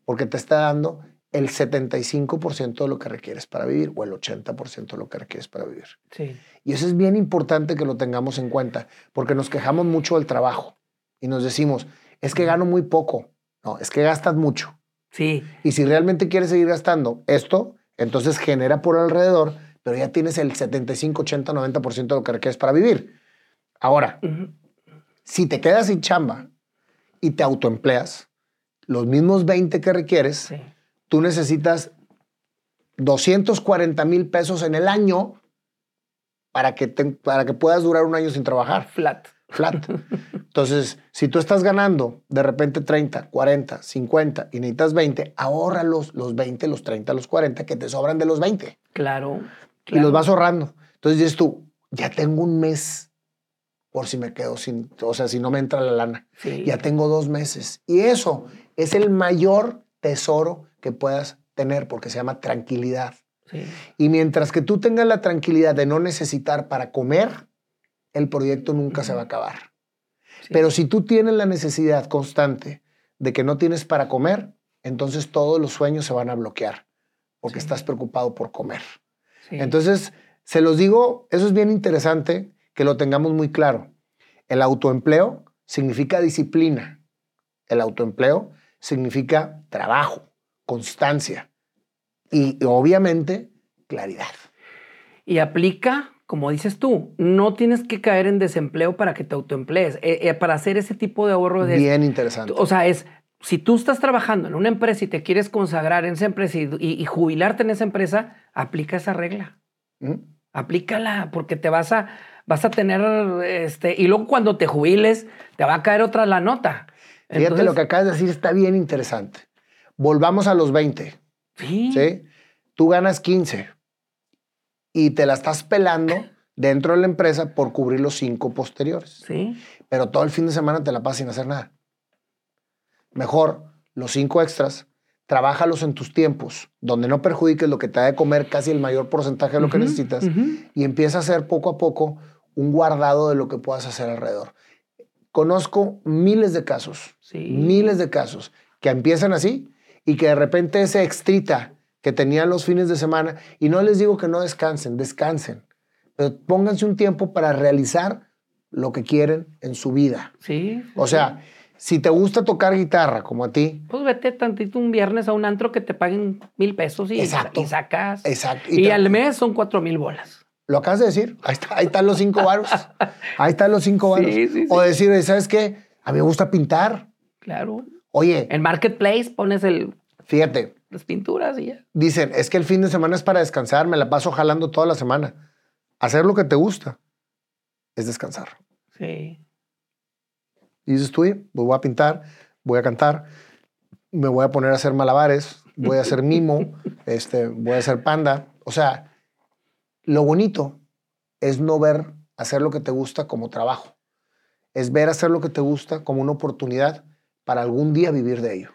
S2: porque te está dando el 75% de lo que requieres para vivir o el 80% de lo que requieres para vivir.
S1: sí.
S2: Y eso es bien importante que lo tengamos en cuenta, porque nos quejamos mucho del trabajo y nos decimos, es que gano muy poco. No, es que gastas mucho.
S1: Sí,
S2: Y si realmente quieres seguir gastando esto, entonces genera por alrededor, pero ya tienes el 75, 80, 90% de lo que requieres para vivir. Ahora, si te quedas sin chamba y te autoempleas, los mismos 20 que requieres,
S1: sí.
S2: tú necesitas 240 mil pesos en el año para que, te- para que puedas durar un año sin trabajar
S1: Flat.
S2: Flat. Entonces, si tú estás ganando de repente 30, 40, 50 y necesitas 20, ahorra los, los 20, los 30, los 40 que te sobran de los 20
S1: Claro.
S2: y
S1: claro.
S2: los vas ahorrando. Entonces dices tú, ya tengo un mes por si me quedo sin, o sea, si no me entra la lana.
S1: Sí.
S2: Ya tengo dos meses. Y eso es el mayor tesoro que puedas tener porque se llama tranquilidad.
S1: Sí.
S2: Y mientras que tú tengas la tranquilidad de no necesitar para comer, el proyecto nunca se va a acabar.
S1: sí.
S2: Pero si tú tienes la necesidad constante de que no tienes para comer, entonces todos los sueños se van a bloquear porque
S1: Sí.
S2: estás preocupado por comer.
S1: Sí.
S2: Entonces, se los digo, eso es bien interesante que lo tengamos muy claro. El autoempleo significa disciplina. El autoempleo significa trabajo, constancia y obviamente claridad.
S1: Y aplica, como dices tú, no tienes que caer en desempleo para que te autoemplees. Eh, eh, para hacer ese tipo de ahorro de...
S2: Bien interesante.
S1: O sea, es, si tú estás trabajando en una empresa y te quieres consagrar en esa empresa y, y- y jubilarte en esa empresa, aplica esa regla.
S2: ¿Mm?
S1: Aplícala, porque te vas a, vas a tener, este, y luego cuando te jubiles, te va a caer otra la nota.
S2: Fíjate
S1: Entonces,
S2: lo que acabas de decir está bien interesante. Volvamos a los 20.
S1: Sí,
S2: ¿sí? Tú ganas 15 y te la estás pelando dentro de la empresa por cubrir los cinco posteriores.
S1: Sí.
S2: Pero todo el fin de semana te la pasas sin hacer nada. Mejor los cinco extras, trabájalos en tus tiempos, donde no perjudiques lo que te da de comer casi el mayor porcentaje de lo que necesitas y empieza a hacer poco a poco un guardado de lo que puedas hacer alrededor. Conozco miles de casos,
S1: Sí.
S2: miles de casos que empiezan así y que de repente ese extrita que tenían los fines de semana, y no les digo que no descansen, descansen, pero pónganse un tiempo para realizar lo que quieren en su vida.
S1: Sí.
S2: O sea, si te gusta tocar guitarra como a ti,
S1: Pues vete tantito un viernes a un antro que te paguen mil pesos y,
S2: Exacto.
S1: y sacas.
S2: exacto.
S1: Y, al mes son cuatro mil bolas.
S2: Lo acabas de decir. Ahí, está, ahí están los cinco varos. Ahí están los cinco varos.
S1: Sí, sí,
S2: O decir, ¿sabes qué? A mí me gusta pintar.
S1: Claro.
S2: Oye,
S1: En Marketplace pones el,
S2: fíjate,
S1: las pinturas y ya.
S2: dicen, es que el fin de semana es para descansar, me la paso jalando toda la semana. Hacer lo que te gusta es descansar.
S1: Sí.
S2: Y dices tú, "Oye, pues voy a pintar, voy a cantar, me voy a poner a hacer malabares, voy a hacer mimo, este, voy a hacer panda. O sea, lo bonito es no ver hacer lo que te gusta como trabajo. Es ver hacer lo que te gusta como una oportunidad para algún día vivir de ello.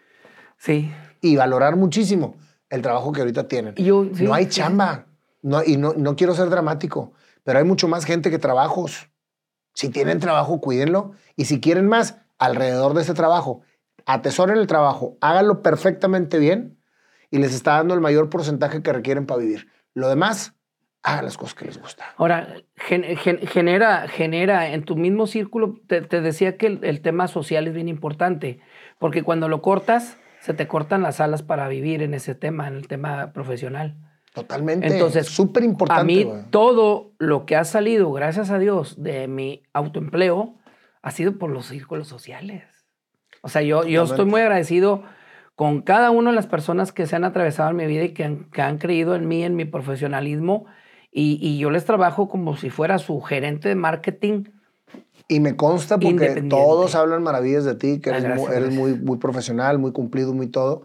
S1: Sí.
S2: Y valorar muchísimo el trabajo que ahorita tienen.
S1: Yo, sí,
S2: no hay chamba. No, y no, no quiero ser dramático, pero hay mucho más gente que trabajos. Si tienen trabajo, cuídenlo. Y si quieren más, alrededor de ese trabajo, atesoren el trabajo, háganlo perfectamente bien y les está dando el mayor porcentaje que requieren para vivir. Lo demás, hagan las cosas que les gustan.
S1: Ahora, gen- gen- genera, genera en tu mismo círculo, te, te decía que el, el tema social es bien importante, porque cuando lo cortas, se te cortan las alas para vivir en ese tema, en el tema profesional.
S2: Totalmente.
S1: Entonces,
S2: súper importante.
S1: a mí todo lo que ha salido, gracias a Dios, de mi autoempleo, ha sido por los círculos sociales. O sea, yo, yo estoy muy agradecido con cada una de las personas que se han atravesado en mi vida y que han, que han creído en mí, en mi profesionalismo, y, y yo les trabajo como si fuera su gerente de marketing.
S2: Y me consta porque todos hablan maravillas de ti, que
S1: Ah,
S2: eres,
S1: gracias,
S2: muy, muy profesional, muy cumplido, muy todo.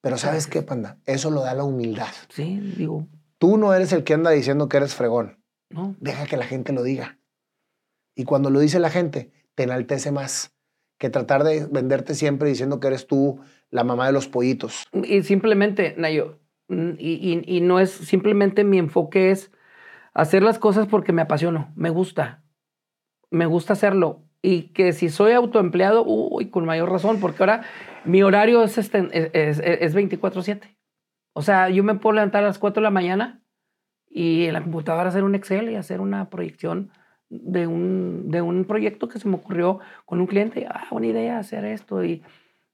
S2: Pero ¿sabes qué, panda? Eso lo da la humildad.
S1: Sí, digo,
S2: Tú no eres el que anda diciendo que eres fregón.
S1: ¿no?
S2: Deja que la gente lo diga. Y cuando lo dice la gente, te enaltece más que tratar de venderte siempre diciendo que eres tú la mamá de los pollitos.
S1: Y simplemente, Nayo, mm, y, y- y no es simplemente mi enfoque es hacer las cosas porque me apasiono, me gusta, me gusta hacerlo. Y que si soy autoempleado, uy, con mayor razón, porque ahora mi horario es, este, es, es, es 24/7. O sea, yo me puedo levantar a las 4 de la mañana y en la computadora hacer un Excel y hacer una proyección de un, de un proyecto que se me ocurrió con un cliente. Ah, buena idea hacer esto. Y,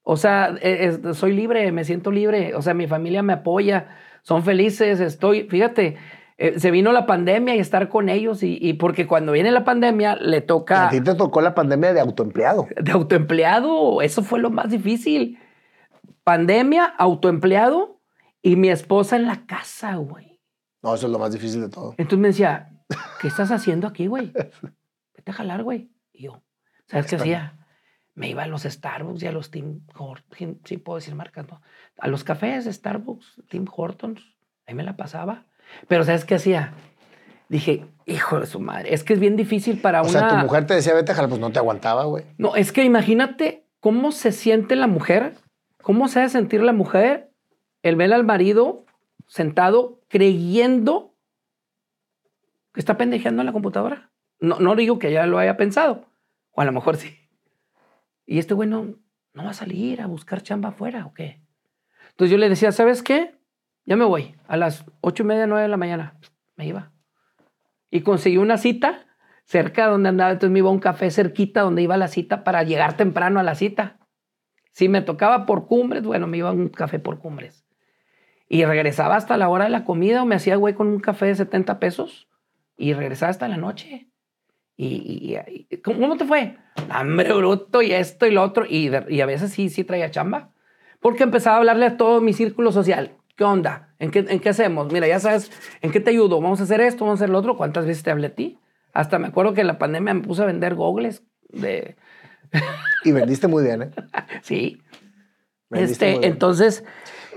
S1: o sea, es- soy libre, me siento libre. O sea, mi familia me apoya, son felices, estoy, fíjate, eh, se vino la pandemia y estar con ellos y, y porque cuando viene la pandemia le toca
S2: A ti te tocó la pandemia de autoempleado.
S1: de autoempleado, eso fue lo más difícil. Pandemia, autoempleado y mi esposa en la casa, güey.
S2: No, eso es lo más difícil de todo.
S1: Entonces me decía, ¿qué estás haciendo aquí, güey? Vete a jalar, güey. Y yo, ¿sabes qué hacía? Me iba a los Starbucks y a los Tim Hortons, sí puedo decir marcas, ¿no? A los cafés Starbucks, Tim Hortons, ahí me la pasaba. Pero ¿sabes qué hacía? Dije, hijo de su madre, es que es bien difícil para
S2: O
S1: una...
S2: sea, tu mujer te decía, vete a jalar, pues no te aguantaba, güey.
S1: No, es que imagínate cómo se siente la mujer, cómo se ha de sentir la mujer el ver al marido sentado creyendo que está pendejeando en la computadora. No, no digo que ya lo haya pensado, o a lo mejor sí. Y este güey no, no va a salir a buscar chamba afuera o qué. Entonces yo le decía, ¿sabes qué? Ya me voy. A las ocho y media, nueve de la mañana. Me iba. Y conseguí una cita cerca de donde andaba. Entonces me iba a un café cerquita donde iba la cita para llegar temprano a la cita. Si me tocaba por cumbres, bueno, me iba a un café por cumbres. Y regresaba hasta la hora de la comida o me hacía güey con un café de 70 pesos y regresaba hasta la noche. Y, ¿cómo, te fue? Hambre bruto y esto y lo otro. Y, y a veces sí, sí traía chamba. Porque empezaba a hablarle a todo mi círculo social. ¿Qué onda? ¿En qué, ¿En qué hacemos? Mira, ya sabes, ¿en qué te ayudo? Vamos a hacer esto, vamos a hacer lo otro. ¿Cuántas veces te hablé a ti? Hasta me acuerdo que en la pandemia me puse a vender gogles de...
S2: Y vendiste muy bien, ¿eh?
S1: Sí.
S2: Vendiste muy
S1: Este,
S2: bien.
S1: entonces,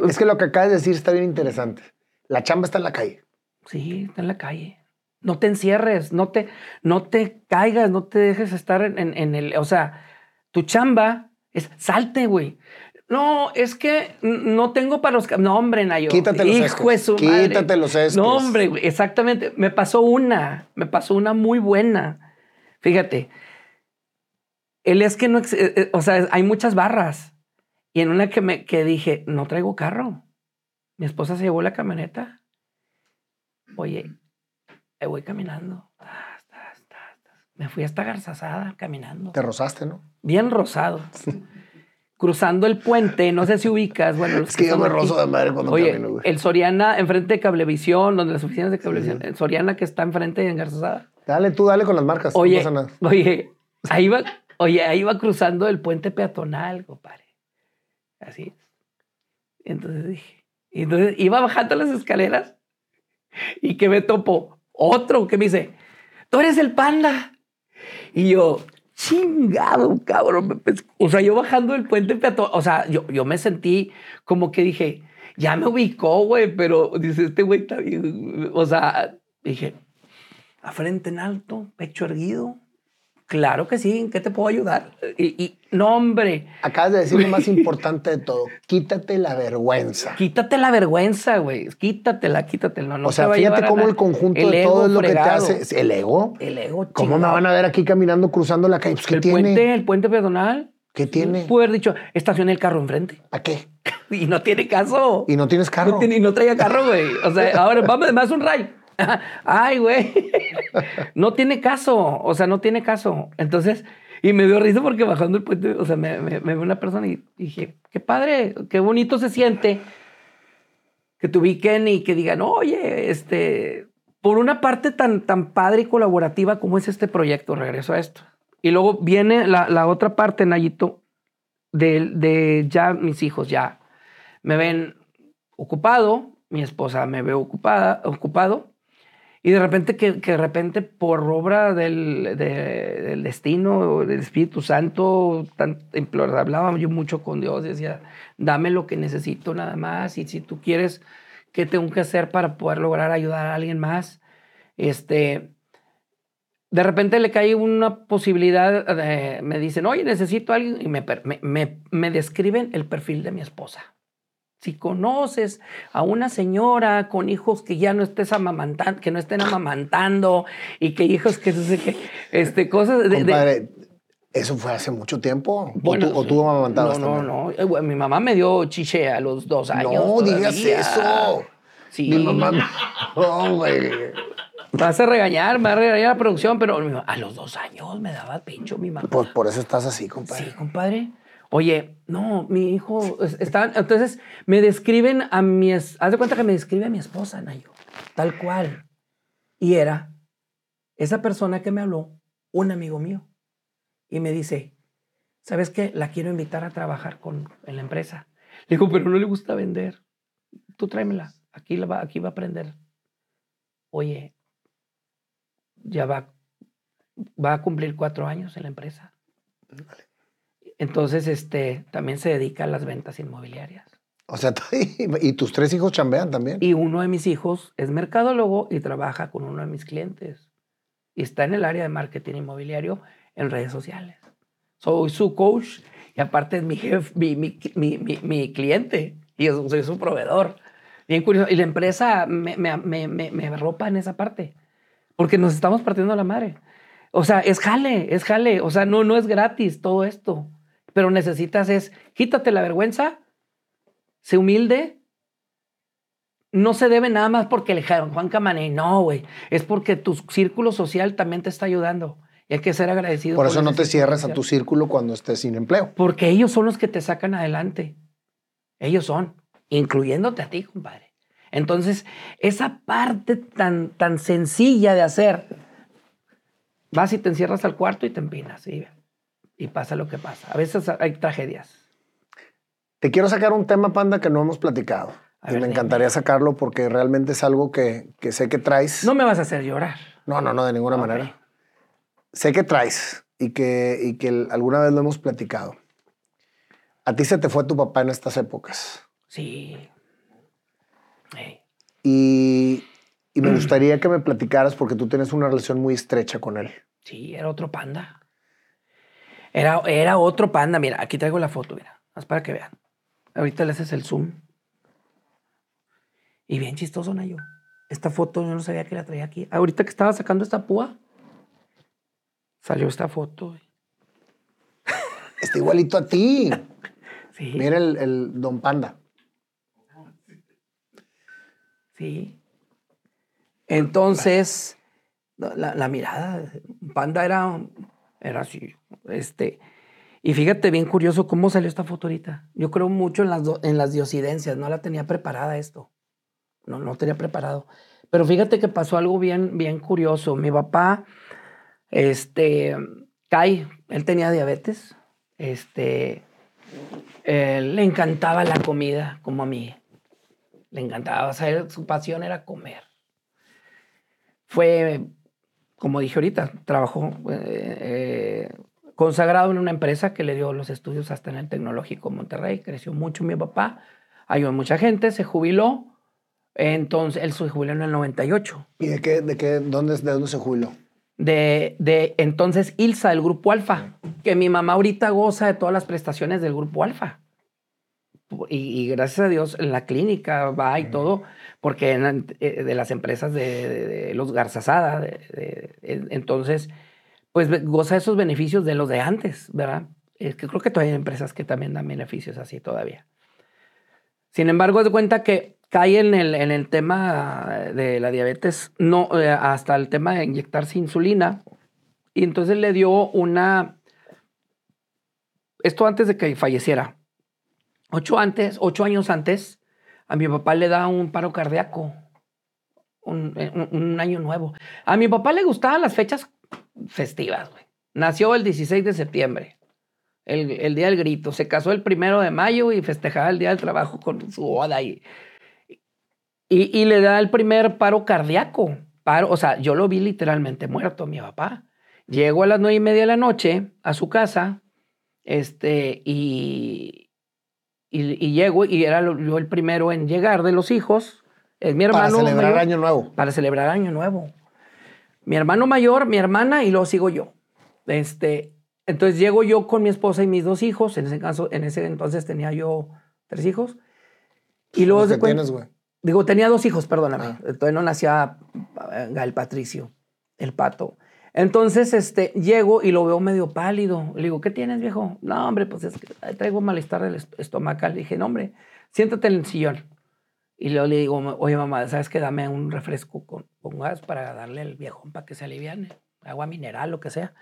S2: Es que lo que acabas de decir está bien interesante. La chamba está en la calle.
S1: sí, está en la calle. No te encierres, no te, no te caigas, no te dejes estar en, en- en el. O sea, tu chamba es salte, güey. No, es que no tengo para los. No, hombre, Nayo.
S2: Quítate los
S1: Hijo
S2: esques,
S1: madre.
S2: quítate los esques.
S1: No, hombre, exactamente. Me pasó una. Me pasó una muy buena. Fíjate. El es que no. eh, eh, O sea, hay muchas barras. Y en una que, me, que dije, no traigo carro. Mi esposa se llevó la camioneta. Oye, ahí voy caminando. Me fui hasta Garzazada caminando.
S2: Te rozaste, ¿no?
S1: Bien rosado. Cruzando el puente, no sé si ubicas. Bueno, los
S2: Es que yo me rozo de madre cuando
S1: Oye,
S2: camino, güey.
S1: el Soriana enfrente de Cablevisión, donde las oficinas de Cablevisión, el Soriana que está enfrente en Garzazada.
S2: Dale, tú dale con las marcas.
S1: Oye,
S2: no pasa nada.
S1: oye, ahí va, oye, ahí va cruzando el puente peatonal, compadre. Así es. Entonces dije, y entonces iba bajando las escaleras y que me topo otro que me dice, tú eres el panda. Y yo, chingado, cabrón. O sea, yo bajando el puente peatonal, o sea, yo, yo me sentí como que dije, ya me ubicó, güey, pero dice, este güey está bien. O sea, dije, a frente en alto, pecho erguido. Claro que sí, ¿en qué te puedo ayudar? Y, y no, hombre,
S2: Acabas de decir lo más importante de todo. Quítate la vergüenza.
S1: quítate la vergüenza, güey. Quítatela, quítatela. No,
S2: o sea, fíjate cómo el conjunto
S1: El
S2: de todo es lo que te hace. ¿El ego?
S1: El ego,
S2: ¿Cómo me van a ver aquí caminando, cruzando la calle? Pues, ¿qué
S1: el
S2: tiene?
S1: puente, el puente peatonal.
S2: ¿Qué tiene?
S1: Pude haber dicho, estacioné el carro enfrente.
S2: ¿A qué?
S1: Y no tiene caso.
S2: Y no tienes carro.
S1: No, tiene- y no traía carro, güey. O sea, ahora vamos, más un ray. Ay, güey. No tiene caso. O sea, no tiene caso. Entonces, y me dio risa porque bajando el puente, o sea, me, me, me ve una persona y dije, qué padre, qué bonito se siente que te ubiquen y que digan, oye, este, por una parte tan, tan padre y colaborativa como es este proyecto, regreso a esto. Y luego viene la, la otra parte, Nayito, de, de ya mis hijos, ya me ven ocupado, mi esposa me ve ocupada, ocupado, y de repente que, que de repente por obra del, de- del destino, del Espíritu Santo, tan, hablaba yo mucho con Dios, decía, dame lo que necesito nada más, y si tú quieres, ¿qué tengo que hacer para poder lograr ayudar a alguien más? Este, de repente le cae una posibilidad, de- me dicen, oye, necesito a alguien, y me, me, me- me describen el perfil de mi esposa. Si conoces a una señora con hijos que ya no estés amamantando, que no estén amamantando y que hijos que no qué, este, cosas de,
S2: Compadre, ¿eso fue hace mucho tiempo?
S1: Bueno,
S2: ¿O tú, o tú amamantabas
S1: No, no,
S2: también?
S1: no. Eh, güey, Mi mamá me dio chiche a los dos años.
S2: No digas
S1: todavía.
S2: eso.
S1: Sí.
S2: Mi mamá. No, güey.
S1: Me vas a regañar, me va a regañar la producción, pero a los dos años me daba pincho mi mamá.
S2: Pues por eso estás así, compadre.
S1: Sí, compadre. Oye, no, mi hijo es- está. Entonces me describen a mi. Haz de cuenta que me describe a mi esposa, Nayo. Tal cual. Y era esa persona que me habló, un amigo mío. Y me dice: ¿Sabes qué? La quiero invitar a trabajar con, en la empresa. Le digo, pero no le gusta vender. Tú tráemela. Aquí, la va, aquí va a aprender. Oye, ya va, va a cumplir cuatro años en la empresa. Entonces, este, también se dedica a las ventas inmobiliarias.
S2: O sea, y tus tres hijos chambean también.
S1: Y uno de mis hijos es mercadólogo y trabaja con uno de mis clientes. Y está en el área de marketing inmobiliario en redes sociales. Soy su coach y aparte es mi jefe, mi, mi, mi, mi- cliente. Y yo soy su proveedor. Bien curioso. Y la empresa me, me, me, me, arropa en esa parte. Porque nos estamos partiendo la madre. O sea, es jale, es jale. O sea, no, no es gratis todo esto. Pero necesitas es, quítate la vergüenza, sé humilde, no se debe nada más porque le dijeron Juan Camané, no, güey. Es porque tu círculo social también te está ayudando. Y hay que ser agradecido.
S2: Por eso no te cierres a tu círculo cuando estés sin empleo.
S1: Porque ellos son los que te sacan adelante. Ellos son, incluyéndote a ti, compadre. Entonces, esa parte tan, tan sencilla de hacer, vas y te encierras al cuarto y te empinas y, y pasa lo que pasa. A veces hay tragedias.
S2: Te quiero sacar un tema, Panda, que no hemos platicado.
S1: A
S2: y
S1: ver,
S2: me
S1: dime.
S2: encantaría sacarlo porque realmente es algo que, que sé que traes.
S1: No me vas a hacer llorar.
S2: no, no, no, de ninguna manera. Sé que traes y que, y que alguna vez lo hemos platicado. A ti se te fue tu papá en estas épocas.
S1: Sí.
S2: Y y me gustaría que me platicaras porque tú tienes una relación muy estrecha con él.
S1: Sí, era otro panda. Era, era otro panda. Mira, aquí traigo la foto, mira. Más para que vean. Ahorita le haces el zoom. Y bien chistoso, Nayo. Esta foto yo no sabía que la traía aquí. Ahorita que estaba sacando esta púa, salió esta foto.
S2: Está igualito a ti.
S1: Sí.
S2: Mira el, el Don Panda.
S1: Sí. Entonces, la, la mirada, Panda era, era así. Este, y fíjate bien curioso cómo salió esta foto ahorita. Yo creo mucho en las, en las diosidencias, no la tenía preparada esto. No, no tenía preparado. Pero fíjate que pasó algo bien, bien curioso. Mi papá, este, Kai, él tenía diabetes. Este, le encantaba la comida, como a mí. Le encantaba, o sea, su pasión era comer. Fue, como dije ahorita, trabajó eh, eh, consagrado en una empresa que le dio los estudios hasta en el Tecnológico Monterrey. Creció mucho mi papá, ayudó a mucha gente, se jubiló. Entonces, él se jubiló en el 98.
S2: ¿Y de qué, de qué, dónde, de dónde se jubiló?
S1: De, de entonces Ilsa, del Grupo Alfa, que mi mamá ahorita goza de todas las prestaciones del Grupo Alfa. Y, y gracias a Dios en la clínica va y todo, porque eh, de las empresas de, de- de los Garzazada, de- de- en- entonces, pues goza esos beneficios de los de antes, ¿verdad? Es que creo que todavía hay empresas que también dan beneficios así todavía. Sin embargo, de cuenta que cae en el, en el tema de la diabetes, no, eh, hasta el tema de inyectarse insulina. Y entonces le dio una. Esto antes de que falleciera. Ocho, antes, ocho años antes, a mi papá le da un paro cardíaco. Un, eh, año nuevo. A mi papá le gustaban las fechas festivas, güey. Nació el 16 de septiembre, el, día del grito. Se casó el primero de mayo y festejaba el día del trabajo con su boda. Y, y, y le da el primer paro cardíaco. Paro, o sea, yo lo vi literalmente muerto, mi papá. Llegó a las nueve y media de la noche a su casa, este, y, y, y llego, y era yo el primero en llegar de los hijos. Es mi
S2: Para
S1: hermano.
S2: celebrar
S1: mayor-
S2: Año Nuevo.
S1: para celebrar Año Nuevo. Mi hermano mayor, mi hermana y luego sigo yo. Este, entonces llego yo con mi esposa y mis dos hijos. En ese caso, en ese entonces tenía yo tres hijos. Y luego cuen-
S2: tienes, güey.
S1: Digo, tenía dos hijos, perdóname.
S2: Ah.
S1: Todavía no nacía eh, Gael Patricio, el pato. Entonces, este, llego y lo veo medio pálido. Le digo, ¿qué tienes, viejo? No, hombre, pues es que traigo malestar del est- estomacal. Le dije, no, hombre, siéntate en el sillón. Y luego le digo, oye, mamá, ¿sabes qué? Dame un refresco con, con para darle al viejón para que se aliviane. Agua mineral, lo que sea.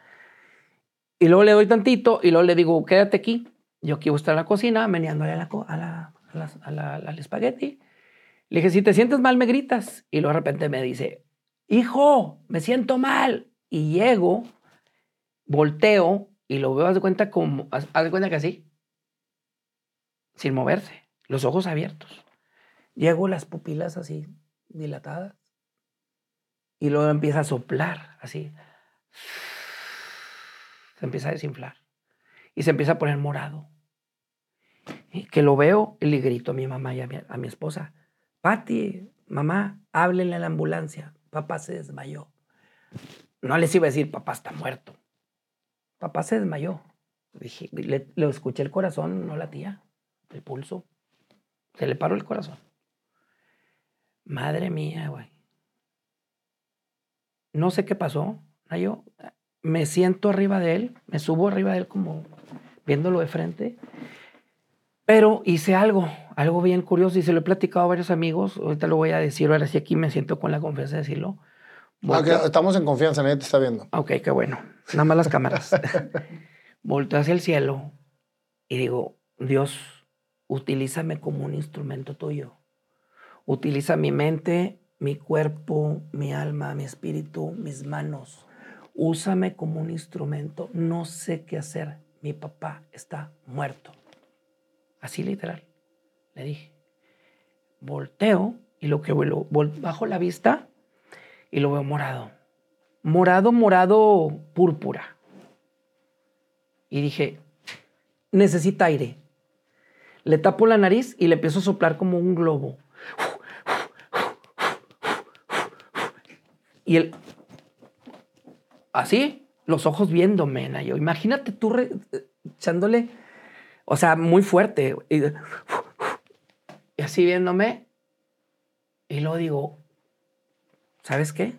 S1: Y luego le doy tantito y luego le digo, quédate aquí. Yo a estar en la cocina meneándole a la- a la- a la- al espagueti. Le dije, si te sientes mal, me gritas. Y luego de repente me dice, hijo, me siento mal. Y llego, volteo y lo veo, haz de cuenta como, haz, de cuenta que así, sin moverse, los ojos abiertos. Llego las pupilas así, dilatadas. Y luego empieza a soplar, así. Se empieza a desinflar. Y se empieza a poner morado. Y que lo veo y le grito a mi mamá y a mi, a mi esposa, Pati, mamá, háblenle a la ambulancia. Papá se desmayó. No les iba a decir, papá está muerto. Papá se desmayó. Dije, le, escuché el corazón, no latía, el pulso. Se le paró el corazón. Madre mía, güey. No sé qué pasó. Yo me siento arriba de él, me subo arriba de él como viéndolo de frente. Pero hice algo, algo bien curioso y se lo he platicado a varios amigos. Ahorita lo voy a decir, ahora sí aquí me siento con la confianza de decirlo.
S2: Ah, que estamos en confianza, nadie te está viendo.
S1: Ok, qué bueno. Nada más las cámaras. Volteo hacia el cielo y digo, Dios, utilízame como un instrumento tuyo. Utiliza mi mente, mi cuerpo, mi alma, mi espíritu, mis manos. Úsame como un instrumento. No sé qué hacer. Mi papá está muerto. Así literal. Le dije. Volteo y lo que vol- bajo la vista y lo veo morado. Morado, morado, púrpura. Y dije, necesita aire. Le tapo la nariz y le empiezo a soplar como un globo. Y él, así, los ojos viéndome, Nayo. Imagínate tú echándole, o sea, muy fuerte. Y, y así viéndome. Y luego digo, ¿sabes qué?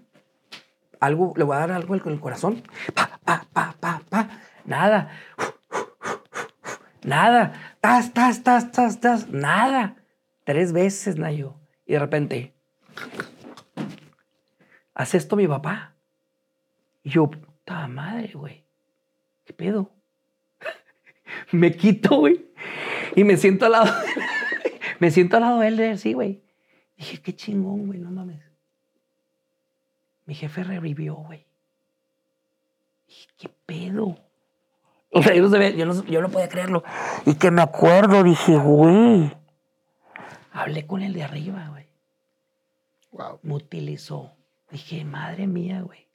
S1: Algo, le voy a dar algo con el corazón. Pa, pa, pa, pa, pa. Nada. Nada. Tas, tas, tas, tas, tas. Nada. Tres veces, Nayo. Y de repente, hace esto mi papá. Y yo, puta madre, güey. ¿Qué pedo? me quito, güey. Y me siento al lado. me siento al lado de él, de él, sí, güey. Dije, qué chingón, güey, no mames. Mi jefe revivió, güey. Dije, qué pedo. O sea, yo no, sabía- yo no, yo no podía creerlo. Y que me acuerdo, dije, güey. Hablé con el de arriba, güey.
S2: Wow.
S1: Me utilizó. Dije, madre mía, güey.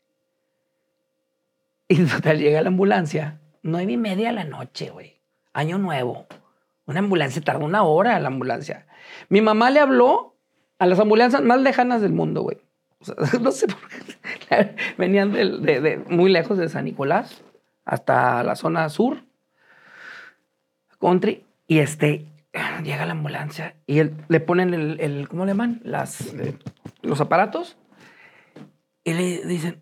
S1: Y total, llega la ambulancia. Nueve y media de la noche, güey. Año nuevo. Una ambulancia tarda una hora la ambulancia. Mi mamá le habló a las ambulancias más lejanas del mundo, güey. No sé por qué. Venían de, muy lejos de San Nicolás hasta la zona sur, country. Y este, llega la ambulancia y él, le ponen el, ¿cómo le llaman? Eh, los aparatos. Y le dicen,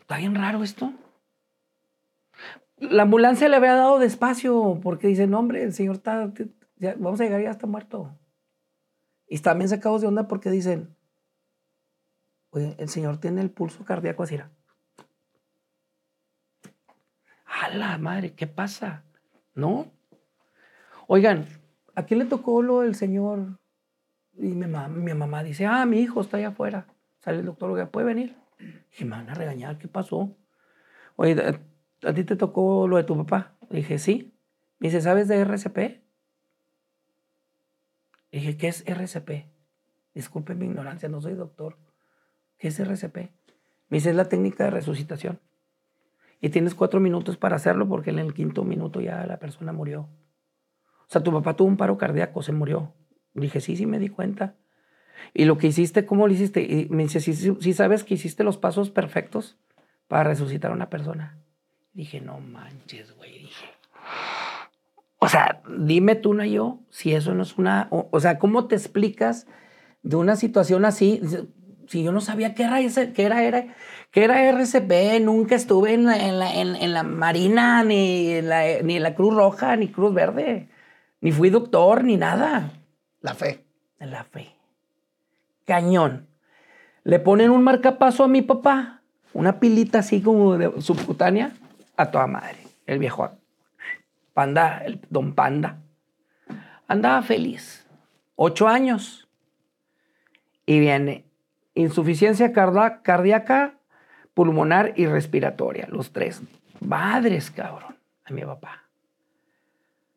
S1: está bien raro esto. La ambulancia le había dado despacio porque dicen, hombre, el señor está, ya vamos a llegar ya está muerto. Y también sacados de onda porque dicen, oye, el señor tiene el pulso cardíaco así. A la madre, ¿qué pasa? ¿No? Oigan, ¿a quién le tocó lo del señor? Y mi mamá, dice, ah, mi hijo está allá afuera. Sale el doctor, ¿puede venir? Y me van a regañar, ¿qué pasó? Oye, ¿a, ti te tocó lo de tu papá? Dije, sí. Me dice, ¿sabes de RCP? Dije, ¿qué es RCP? Disculpe mi ignorancia, no soy doctor. ¿Qué es RCP? Me dice, es la técnica de resucitación. Y tienes cuatro minutos para hacerlo porque en el quinto minuto ya la persona murió. O sea, tu papá tuvo un paro cardíaco, se murió. Dije, sí, sí me di cuenta. Y lo que hiciste, ¿cómo lo hiciste? Y me dice, sí, sí, sabes que hiciste los pasos perfectos para resucitar a una persona. Dije, no manches, güey. Dije, o sea, dime tú, no yo, si eso no es una... O, o sea, ¿cómo te explicas de una situación así? Si yo no sabía qué era, ese, qué era, era, qué era RCP, nunca estuve en la, en la, en, en la Marina, ni en la, ni en la Cruz Roja, ni Cruz Verde, ni fui doctor, ni nada.
S2: La fe.
S1: La fe. Cañón. Le ponen un marcapaso a mi papá, una pilita así como de subcutánea, a toda madre. El viejo Panda, el don Panda. Andaba feliz. Ocho años. Y viene insuficiencia cardíaca, pulmonar y respiratoria, los tres. Madres, cabrón, a mi papá.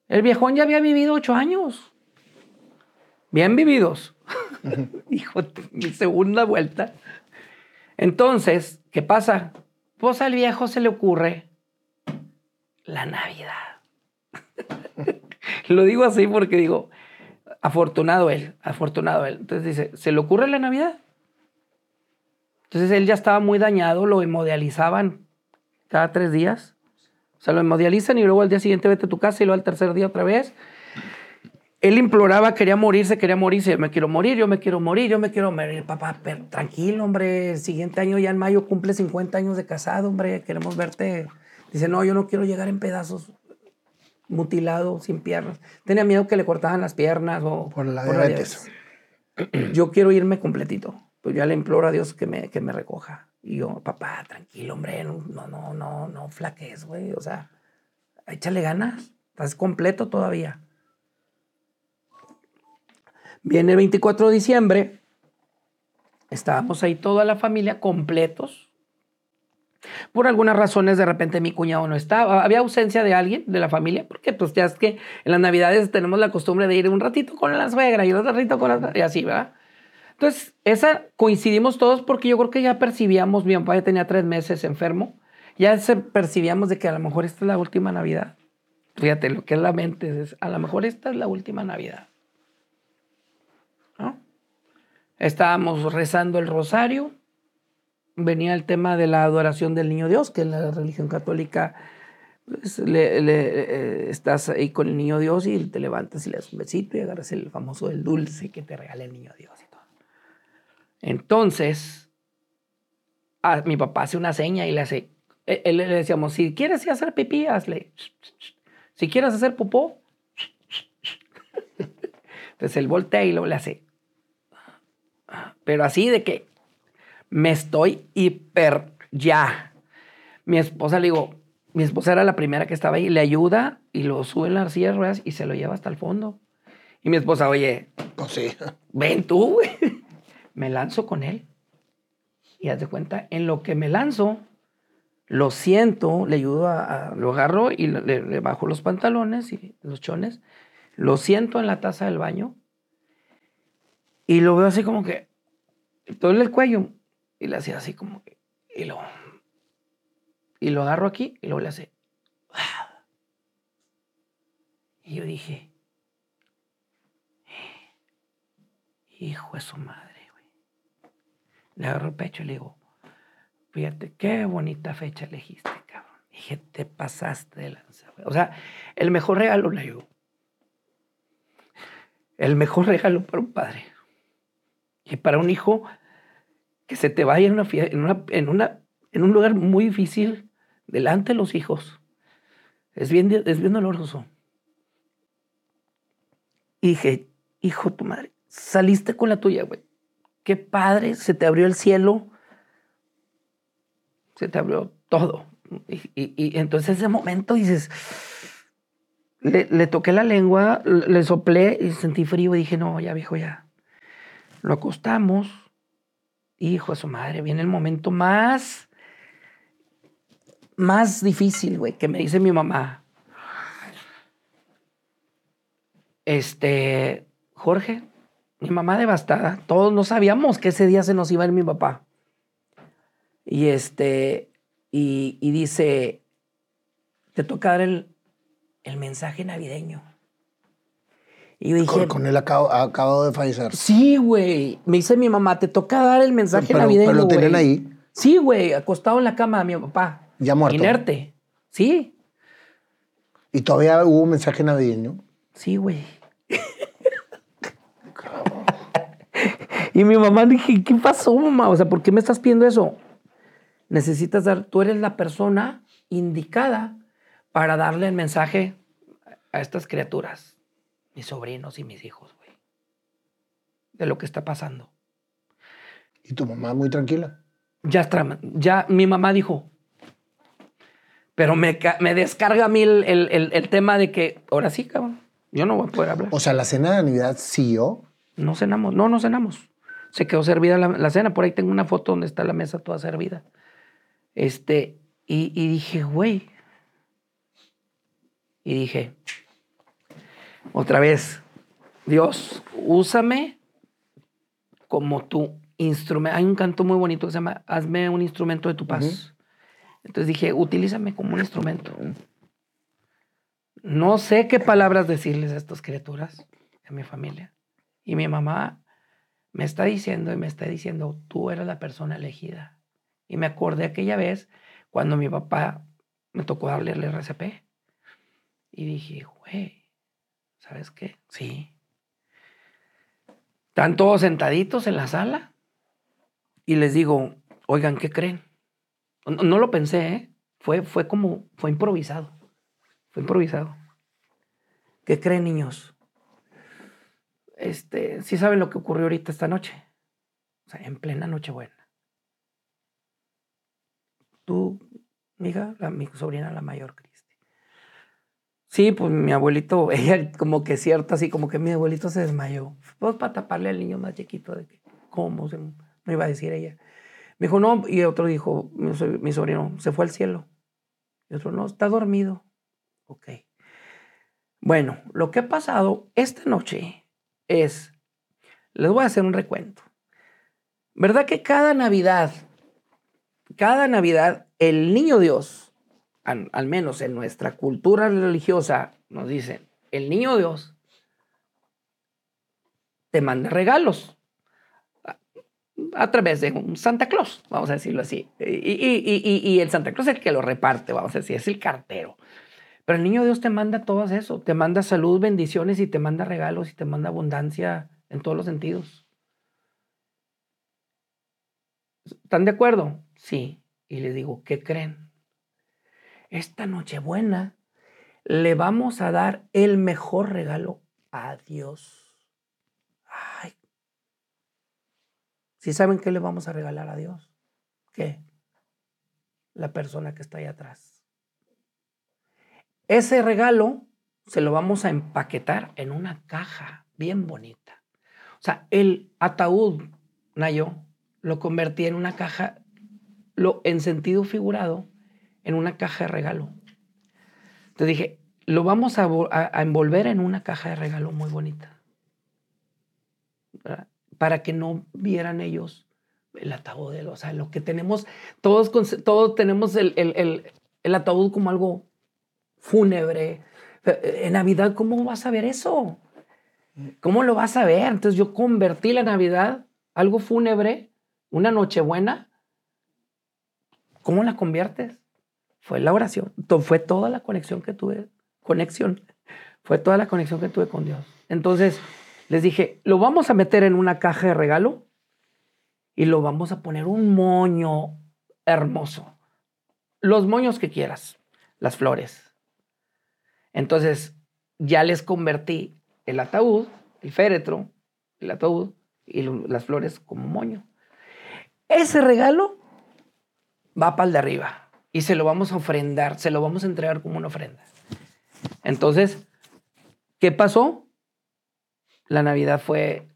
S1: El viejón ya había vivido ocho años. Bien vividos. Hijo, mi segunda vuelta. Entonces, ¿qué pasa? Pues al viejo se le ocurre la Navidad. Lo digo así porque digo, afortunado él, afortunado él. Entonces dice, ¿se le ocurre la Navidad? Entonces él ya estaba muy dañado, lo hemodializaban cada tres días. O sea, lo hemodializan y luego al día siguiente vete a tu casa y luego al tercer día otra vez. Él imploraba, quería morirse, quería morirse. Me quiero morir, yo me quiero morir, yo me quiero morir. Papá, pero tranquilo, hombre. El siguiente año, ya en mayo, cumple 50 años de casado, hombre. Queremos verte. Dice, no, yo no quiero llegar en pedazos, mutilado, sin piernas. Tenía miedo que le cortaban las piernas o...
S2: Por la diabetes.
S1: Yo quiero irme completito. Pues ya le imploro a Dios que me, que me recoja. Y yo, papá, tranquilo, hombre. No, no, no, no, flaques, güey. O sea, échale ganas. Estás completo todavía. Viene el 24 de diciembre. Estábamos ahí toda la familia completos. Por algunas razones, de repente mi cuñado no estaba. Había ausencia de alguien de la familia, porque pues ya es que en las navidades tenemos la costumbre de ir un ratito con la suegra y otro ratito con la... y así, ¿verdad? Entonces, esa coincidimos todos porque yo creo que ya percibíamos, mi papá ya tenía tres meses enfermo, ya se percibíamos de que a lo mejor esta es la última Navidad. Fíjate lo que es la mente, es, a lo mejor esta es la última Navidad. ¿No? Estábamos rezando el rosario venía el tema de la adoración del niño Dios, que en la religión católica pues, le, eh, estás ahí con el niño Dios y te levantas y le das un besito y agarras el famoso el dulce que te regala el niño Dios. Entonces, a, mi papá hace una seña y le hace, él, él le decíamos, si quieres ir a hacer pipí, hazle. Si quieres hacer popó, entonces él voltea y luego le hace. Pero así de que me estoy hiper ya. Mi esposa le digo, mi esposa era la primera que estaba ahí, le ayuda y lo sube en las sillas de ruedas y se lo lleva hasta el fondo. Y mi esposa, oye,
S2: Pues sí.
S1: ven tú, güey. Me lanzo con él. Y haz de cuenta, en lo que me lanzo, lo siento, le ayudo a, lo agarro y le, le bajo los pantalones y los chones, lo siento en la taza del baño y lo veo así como que, todo el cuello y le hacía así como que, y lo, y lo agarro aquí y luego le hace, y yo dije, hijo de su madre. Le agarro el pecho y le digo, fíjate, qué bonita fecha elegiste, cabrón. Dije, te pasaste de lanza. O sea, el mejor regalo, le digo. El mejor regalo para un padre. Y para un hijo que se te vaya en, una, en, una, en, una, en un lugar muy difícil, delante de los hijos. Es bien, es bien doloroso. Dije, hijo de tu madre, saliste con la tuya, güey. Qué padre, se te abrió el cielo. Se te abrió todo. Y, entonces ese momento dices, le, le toqué la lengua, le soplé y sentí frío y dije, no, ya viejo, ya. Lo acostamos. Hijo de su madre, viene el momento más, más difícil, güey, que me dice mi mamá. Este, Jorge, mi mamá devastada, todos no sabíamos que ese día se nos iba a ir mi papá. Y este, y, y dice, te toca dar el, el mensaje navideño. Y yo dije,
S2: Con, con él acabo, ha acabado de fallecer.
S1: sí, güey. Me dice mi mamá, te toca dar el mensaje
S2: Pero-
S1: navideño.
S2: pero lo tenían
S1: güey".
S2: ahí.
S1: Sí, güey, acostado en la cama de mi papá.
S2: Ya muerto.
S1: Inerte. Sí,
S2: Y todavía hubo un mensaje navideño.
S1: sí, güey. Y mi mamá dije, ¿qué pasó, mamá? O sea, ¿por qué me estás pidiendo eso? Necesitas dar, tú eres la persona indicada para darle el mensaje a estas criaturas, mis sobrinos y mis hijos, güey, de lo que está pasando.
S2: Y tu mamá muy tranquila.
S1: Ya está, ya mi mamá dijo, pero me, me descarga a mí el, el- el- el tema de que, ahora sí, cabrón, yo no voy a poder hablar.
S2: O sea, la cena de Navidad siguió.
S1: No cenamos, no, no cenamos. Se quedó servida la, la cena, por ahí tengo una foto donde está la mesa toda servida. Este, y, y dije, güey. Y dije, otra vez, Dios, úsame como tu instrumento. Hay un canto muy bonito que se llama Hazme un instrumento de tu paz. Entonces dije, utilízame como un instrumento. No sé qué palabras decirles a estas criaturas, a mi familia. Y mi mamá me está diciendo y me está diciendo, tú eres la persona elegida. Y me acordé aquella vez cuando mi papá me tocó darle el RCP. Y dije, güey, ¿sabes qué? Sí. Están todos sentaditos en la sala. Y les digo, oigan, ¿qué creen? No, lo pensé, ¿eh? Fue, fue como, fue improvisado. Fue improvisado. ¿Qué creen, niños? Este, sí saben lo que ocurrió ahorita esta noche. O sea, en plena Nochebuena. Tú, hija, la, mi sobrina la mayor, Cristi. Sí, pues mi abuelito, ella como que cierta, así como que mi abuelito se desmayó. Pues para taparle al niño más chiquito de que, ¿cómo? Se, no iba a decir ella. Me dijo, no, y otro dijo, mi, mi sobrino, se fue al cielo. Y otro, no, está dormido. Ok. Bueno, lo que ha pasado esta noche es, les voy a hacer un recuento. ¿Verdad que cada Navidad, cada Navidad, el niño Dios, al, menos en nuestra cultura religiosa, nos dicen, el niño Dios te manda regalos. a través de un Santa Claus, vamos a decirlo así. Y, y, y, y, el Santa Claus es el que lo reparte, vamos a decir, es el cartero. Pero el niño Dios te manda todo eso, te manda salud, bendiciones y te manda regalos y te manda abundancia en todos los sentidos. ¿Están de acuerdo? Sí. Y les digo, ¿qué creen? Esta Nochebuena le vamos a dar el mejor regalo a Dios. Ay. ¿Sí saben qué le vamos a regalar a Dios? ¿Qué? La persona que está ahí atrás. Ese regalo se lo vamos a empaquetar en una caja bien bonita. O sea, el ataúd, Nayo, lo convertí en una caja, lo, en sentido figurado, en una caja de regalo. Entonces dije, lo vamos a, envolver en una caja de regalo muy bonita. Para que no vieran ellos el ataúd, o sea, lo que tenemos, todos, todos tenemos el, el, el ataúd como algo fúnebre. En Navidad, ¿cómo vas a ver eso? ¿Cómo lo vas a ver? Entonces yo convertí la Navidad, algo fúnebre, una Nochebuena. ¿Cómo la conviertes? Fue la oración. Fue toda la conexión que tuve. Conexión. Fue toda la conexión que tuve con Dios. Entonces les dije, lo vamos a meter en una caja de regalo y lo vamos a poner un moño hermoso. Los moños que quieras, las flores. Entonces ya les convertí el ataúd, el féretro, el ataúd y las flores como moño. Ese regalo va para el de arriba y se lo vamos a ofrendar, se lo vamos a entregar como una ofrenda. Entonces, ¿qué pasó? La Navidad fue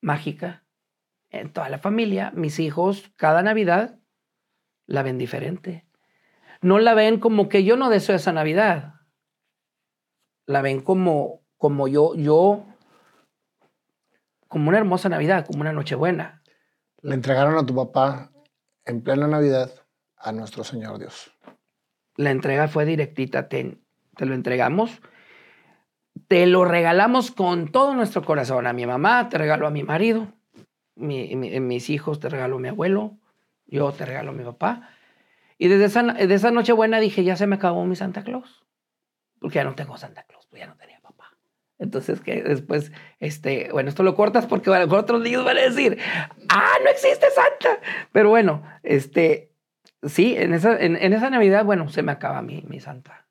S1: mágica en toda la familia. Mis hijos, cada Navidad, la ven diferente. No la ven como que yo no deseo esa Navidad. La ven como como yo, yo, como una hermosa Navidad, como una Nochebuena.
S2: Le entregaron a tu papá en plena Navidad a nuestro Señor Dios.
S1: La entrega fue directita, te, te lo entregamos, te lo regalamos con todo nuestro corazón. A mi mamá, te regalo a mi marido, mis hijos, te regalo a mi abuelo, yo te regalo a mi papá. Y desde esa, de esa Nochebuena dije, ya se me acabó mi Santa Claus, porque ya no tengo Santa Claus, pues ya no tenía entonces, que después, este, bueno, esto lo cortas porque a lo mejor otros niños van a decir, ah, no existe Santa. Pero bueno, este, sí, en esa, en, esa Navidad, bueno, se me acaba mi, mi Santa.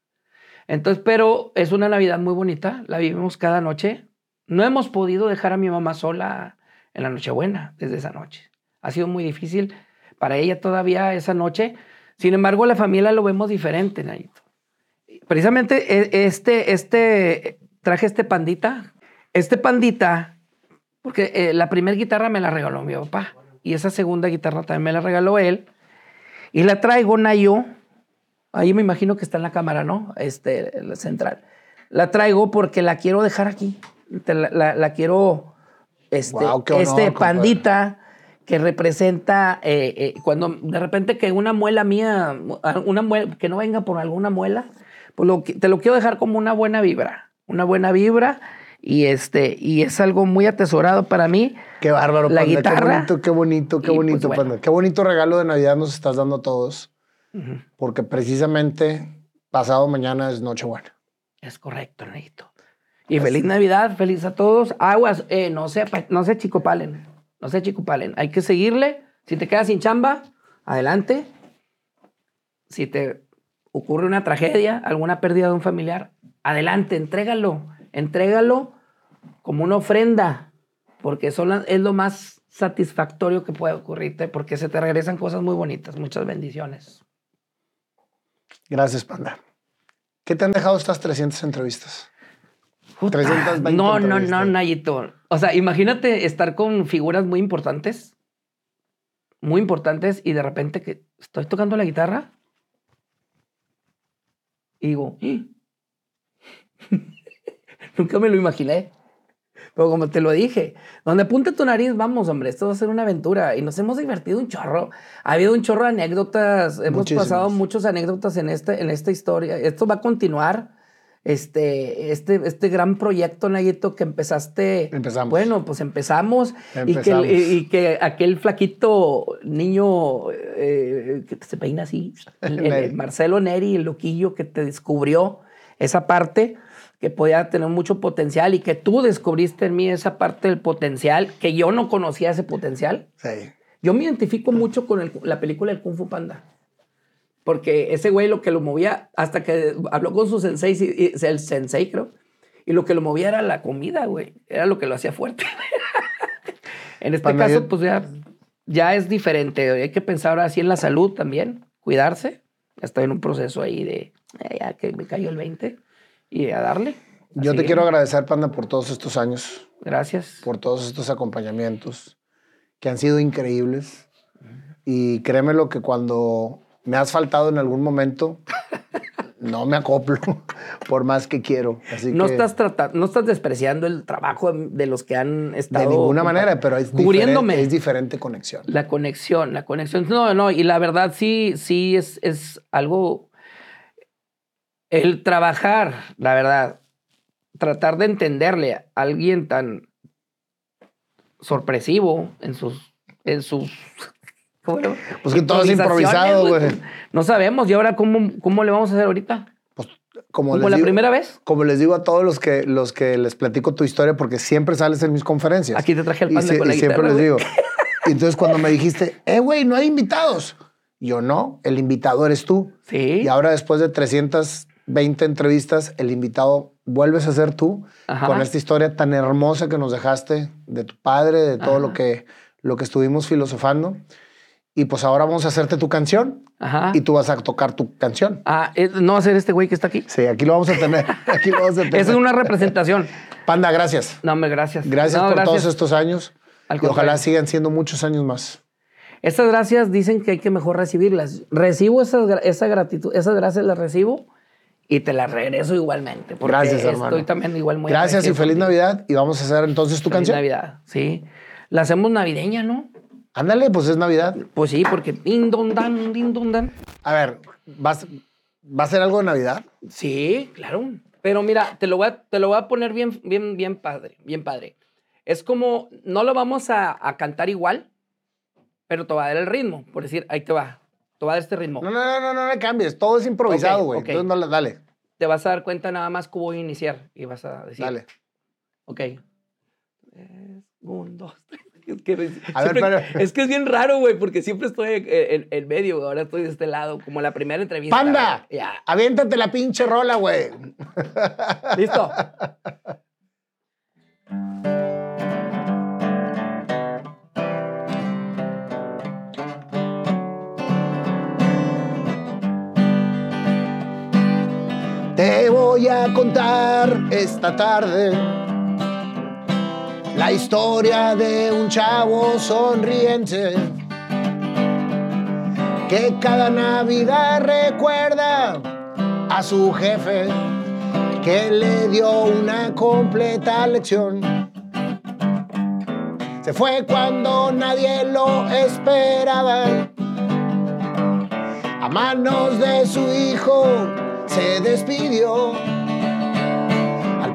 S1: Entonces, pero es una Navidad muy bonita, la vivimos cada noche. No hemos podido dejar a mi mamá sola en la Nochebuena desde esa noche. Ha sido muy difícil para ella todavía esa noche. Sin embargo, la familia lo vemos diferente, Nayito. Precisamente e, este, este, traje este pandita. Este pandita, porque eh, la primera guitarra me la regaló mi papá y esa segunda guitarra también me la regaló él. Y la traigo, Nayo. Ahí me imagino que está en la cámara, ¿no? Este, la central. La traigo porque la quiero dejar aquí. La, quiero. Este, este pandita que representa eh, eh, cuando de repente que una muela mía, una muela, que no venga por alguna muela, pues te lo quiero dejar como una buena vibra una buena vibra y este y es algo muy atesorado para mí.
S2: Qué bárbaro, la guitarra. Qué bonito, qué bonito, qué pues, bonito, Qué bonito regalo de Navidad nos estás dando a todos. Porque precisamente pasado mañana es Nochebuena.
S1: Es correcto, Neito. Y feliz Navidad, feliz a todos. Aguas, eh, no sé, no sé, chico palen. No sé, chico palen. Hay que seguirle. Si te quedas sin chamba, adelante. Si te ocurre una tragedia, alguna pérdida de un familiar, adelante, entrégalo, entrégalo como una ofrenda, porque son es lo más satisfactorio que puede ocurrirte, porque se te regresan cosas muy bonitas, muchas bendiciones.
S2: Gracias, Panda. ¿Qué te han dejado estas 300 entrevistas?
S1: no, no, no, Nayito. O sea, imagínate estar con figuras muy importantes, muy importantes, y de repente que estoy tocando la guitarra y digo, ¡Ah! Nunca me lo imaginé. Pero como te lo dije, donde apunte tu nariz, vamos, hombre, esto va a ser una aventura. Y nos hemos divertido un chorro. Ha habido un chorro de anécdotas. Hemos pasado muchas anécdotas en, este, en esta historia. Esto va a continuar. Este, este, este gran proyecto, Nayito, que empezaste.
S2: Empezamos.
S1: Bueno, pues empezamos.
S2: Empezamos.
S1: Y, que, y que aquel flaquito niño eh, que se peina así, el- el. Marcelo Neri, el loquillo que te descubrió esa parte que podía tener mucho potencial y que tú descubriste en mí esa parte del potencial, que yo no conocía ese potencial.
S2: Sí.
S1: Yo me identifico mucho con el- la película del Kung Fu Panda. Porque ese güey lo que lo movía, hasta que habló con su sensei, y- y- el sensei creo, y lo que lo movía era la comida, güey. Era lo que lo hacía fuerte. en este
S2: Panda,
S1: caso,
S2: yo-
S1: pues ya, ya es diferente. Hay que pensar ahora sí en la salud también, cuidarse. Estoy en un proceso ahí de, ya que me cayó el 20 y a darle.
S2: Yo
S1: Así
S2: te quiero agradecer, Panda, por todos estos años,
S1: Gracias.
S2: por todos estos acompañamientos que han sido increíbles. Y créeme lo que cuando me has faltado en algún momento, no me acoplo, por más que quiero. Así
S1: No
S2: que,
S1: estás, tratando, no estás despreciando el trabajo de los que han estado...
S2: de ninguna manera, pero es
S1: cubriéndome.
S2: diferente, es diferente conexión.
S1: La conexión, la conexión. No, no, y la verdad sí, sí es, es algo. El trabajar, la verdad, tratar de entenderle a alguien tan sorpresivo en sus. En sus ¿cómo le-
S2: Pues que todo es improvisado, güey.
S1: No sabemos. ¿Y ahora cómo, cómo le vamos a hacer ahorita?
S2: Pues, como,
S1: ¿Como la
S2: digo-
S1: primera vez?
S2: Como les digo a todos los que, los que les platico tu historia, porque siempre sales en mis conferencias.
S1: Aquí te traje el
S2: Y
S1: panda
S2: sie-
S1: con la
S2: y siempre les digo. Y entonces cuando me dijiste, eh, güey, no hay invitados. Yo no, el invitado eres tú.
S1: Sí.
S2: Y ahora después de 320 entrevistas, el invitado vuelves a ser tú
S1: Ajá.
S2: con esta historia tan hermosa que nos dejaste de tu padre, de todo lo que, lo que estuvimos filosofando. Y pues ahora vamos a hacerte tu canción
S1: Ajá.
S2: y tú vas a tocar tu canción.
S1: Ah, ¿es- ¿no va a ser este güey que está aquí?
S2: Sí, aquí lo vamos a tener. Aquí lo vamos a tener.
S1: Esa es una representación.
S2: Panda, gracias.
S1: No, hombre, gracias.
S2: Gracias
S1: No,
S2: por todos estos años.
S1: Al
S2: y ojalá sigan siendo muchos años más.
S1: Estas gracias dicen que hay que mejor recibirlas. Recibo esas, esa gratitud, esas gracias las recibo y te las regreso igualmente. Porque
S2: Gracias, hermano.
S1: Estoy también igual muy
S2: Gracias y feliz
S1: contigo.
S2: Navidad. Y vamos a hacer entonces tu
S1: Feliz
S2: canción.
S1: Navidad, sí. La hacemos navideña, ¿no?
S2: Ándale, pues es Navidad.
S1: Pues sí, porque din don dan, din don dan.
S2: A ver, ¿vas, ¿va a ser algo de Navidad?
S1: Sí, claro. Pero mira, te lo voy a, te lo voy a poner bien, bien, bien padre, bien padre. Es como, no lo vamos a, a cantar igual, pero te va a dar el ritmo. Por decir, ahí te va. Te va a dar este ritmo.
S2: No, no, no, no, no le cambies. Todo es improvisado, güey. Entonces, no, le- dale,
S1: Te vas a dar cuenta nada más que voy a iniciar y vas a decir.
S2: dale.
S1: Ok. Un, dos, tres. Es que,
S2: ver, pero-
S1: es que es bien raro, güey, porque siempre estoy en, en medio, ahora estoy de este lado, como la primera entrevista.
S2: ¡Panda!
S1: Ya.
S2: Aviéntate la pinche rola, güey.
S1: ¿Listo?
S2: Te voy a contar esta tarde la historia de un chavo sonriente que cada Navidad recuerda a su jefe que le dio una completa lección. Se fue cuando nadie lo esperaba. A manos de su hijo se despidió.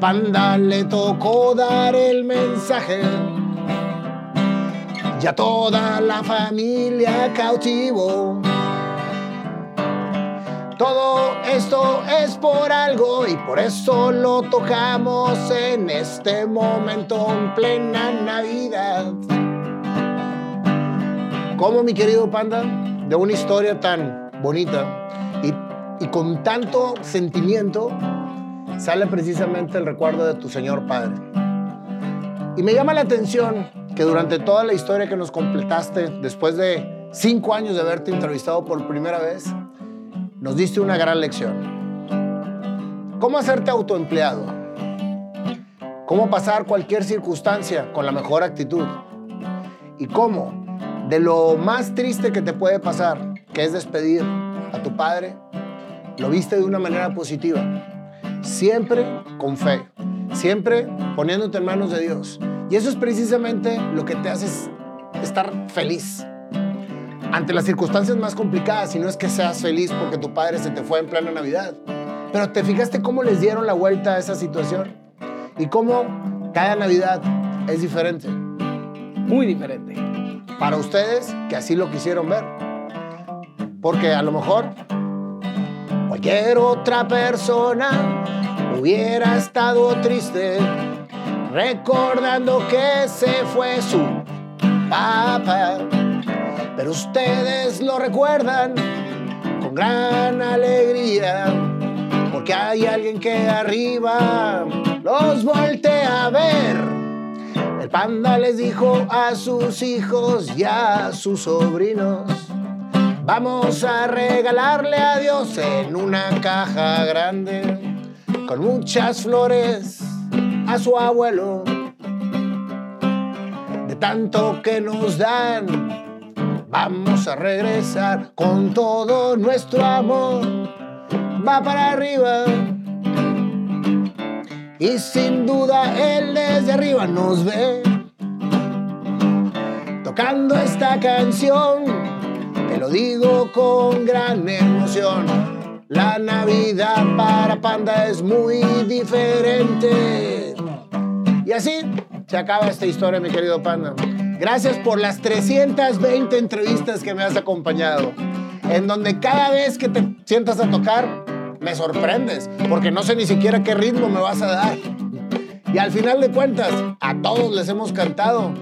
S2: Al panda le tocó dar el mensaje. Ya toda la familia cautivó. Todo esto es por algo y por eso lo tocamos en este momento en plena Navidad. Como mi querido panda, de una historia tan bonita y, y con tanto sentimiento, sale precisamente el recuerdo de tu señor padre. Y me llama la atención que durante toda la historia que nos completaste, después de cinco años de haberte entrevistado por primera vez, nos diste una gran lección. ¿Cómo hacerte autoempleado? ¿Cómo pasar cualquier circunstancia con la mejor actitud? ¿Y cómo? De lo más triste que te puede pasar, que es despedir a tu padre, lo viste de una manera positiva. Siempre con fe, siempre poniéndote en manos de Dios. Y eso es precisamente lo que te hace estar feliz ante las circunstancias más complicadas, si no es que seas feliz porque tu padre se te fue en plena Navidad. Pero te fijaste cómo les dieron la vuelta a esa situación y cómo cada Navidad es diferente.
S1: Muy diferente.
S2: Para ustedes que así lo quisieron ver. Porque a lo mejor cualquier otra persona hubiera estado triste recordando que se fue su papá. Pero ustedes lo recuerdan con gran alegría, porque hay alguien que arriba los voltea a ver. El panda les dijo a sus hijos y a sus sobrinos, vamos a regalarle a Dios en una caja grande con muchas flores a su abuelo. De tanto que nos dan, vamos a regresar con todo nuestro amor. Va para arriba. Y sin duda él desde arriba nos ve. Tocando esta canción, te lo digo con gran emoción. La Navidad para Panda es muy diferente. Y así se acaba esta historia, mi querido Panda. Gracias por las 320 entrevistas que me has acompañado, en donde cada vez que te sientas a tocar, me sorprendes, porque no sé ni siquiera qué ritmo me vas a dar. Y al final de cuentas, a todos les hemos cantado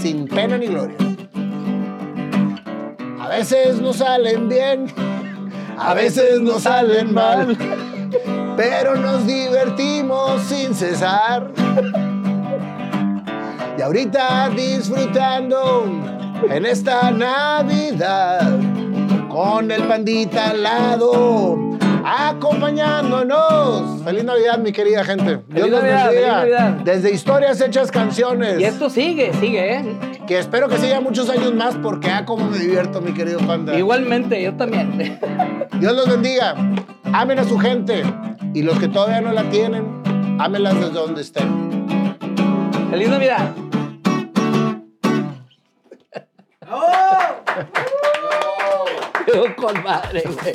S2: sin pena ni gloria. A veces no salen bien, a veces no salen mal, pero nos divertimos sin cesar. Y ahorita disfrutando en esta Navidad con el pandita al lado, acompañándonos. Feliz Navidad, mi querida gente.
S1: Feliz Navidad, feliz Navidad.
S2: Desde historias hechas canciones.
S1: Y esto sigue, sigue, ¿eh?
S2: Que espero que siga muchos años más porque ah, como me divierto, mi querido panda.
S1: Igualmente, yo también.
S2: Dios los bendiga. Amen a su gente. Y los que todavía no la tienen, ámenlas desde donde estén.
S1: ¡Feliz Navidad! ¡Oh! con madre, güey.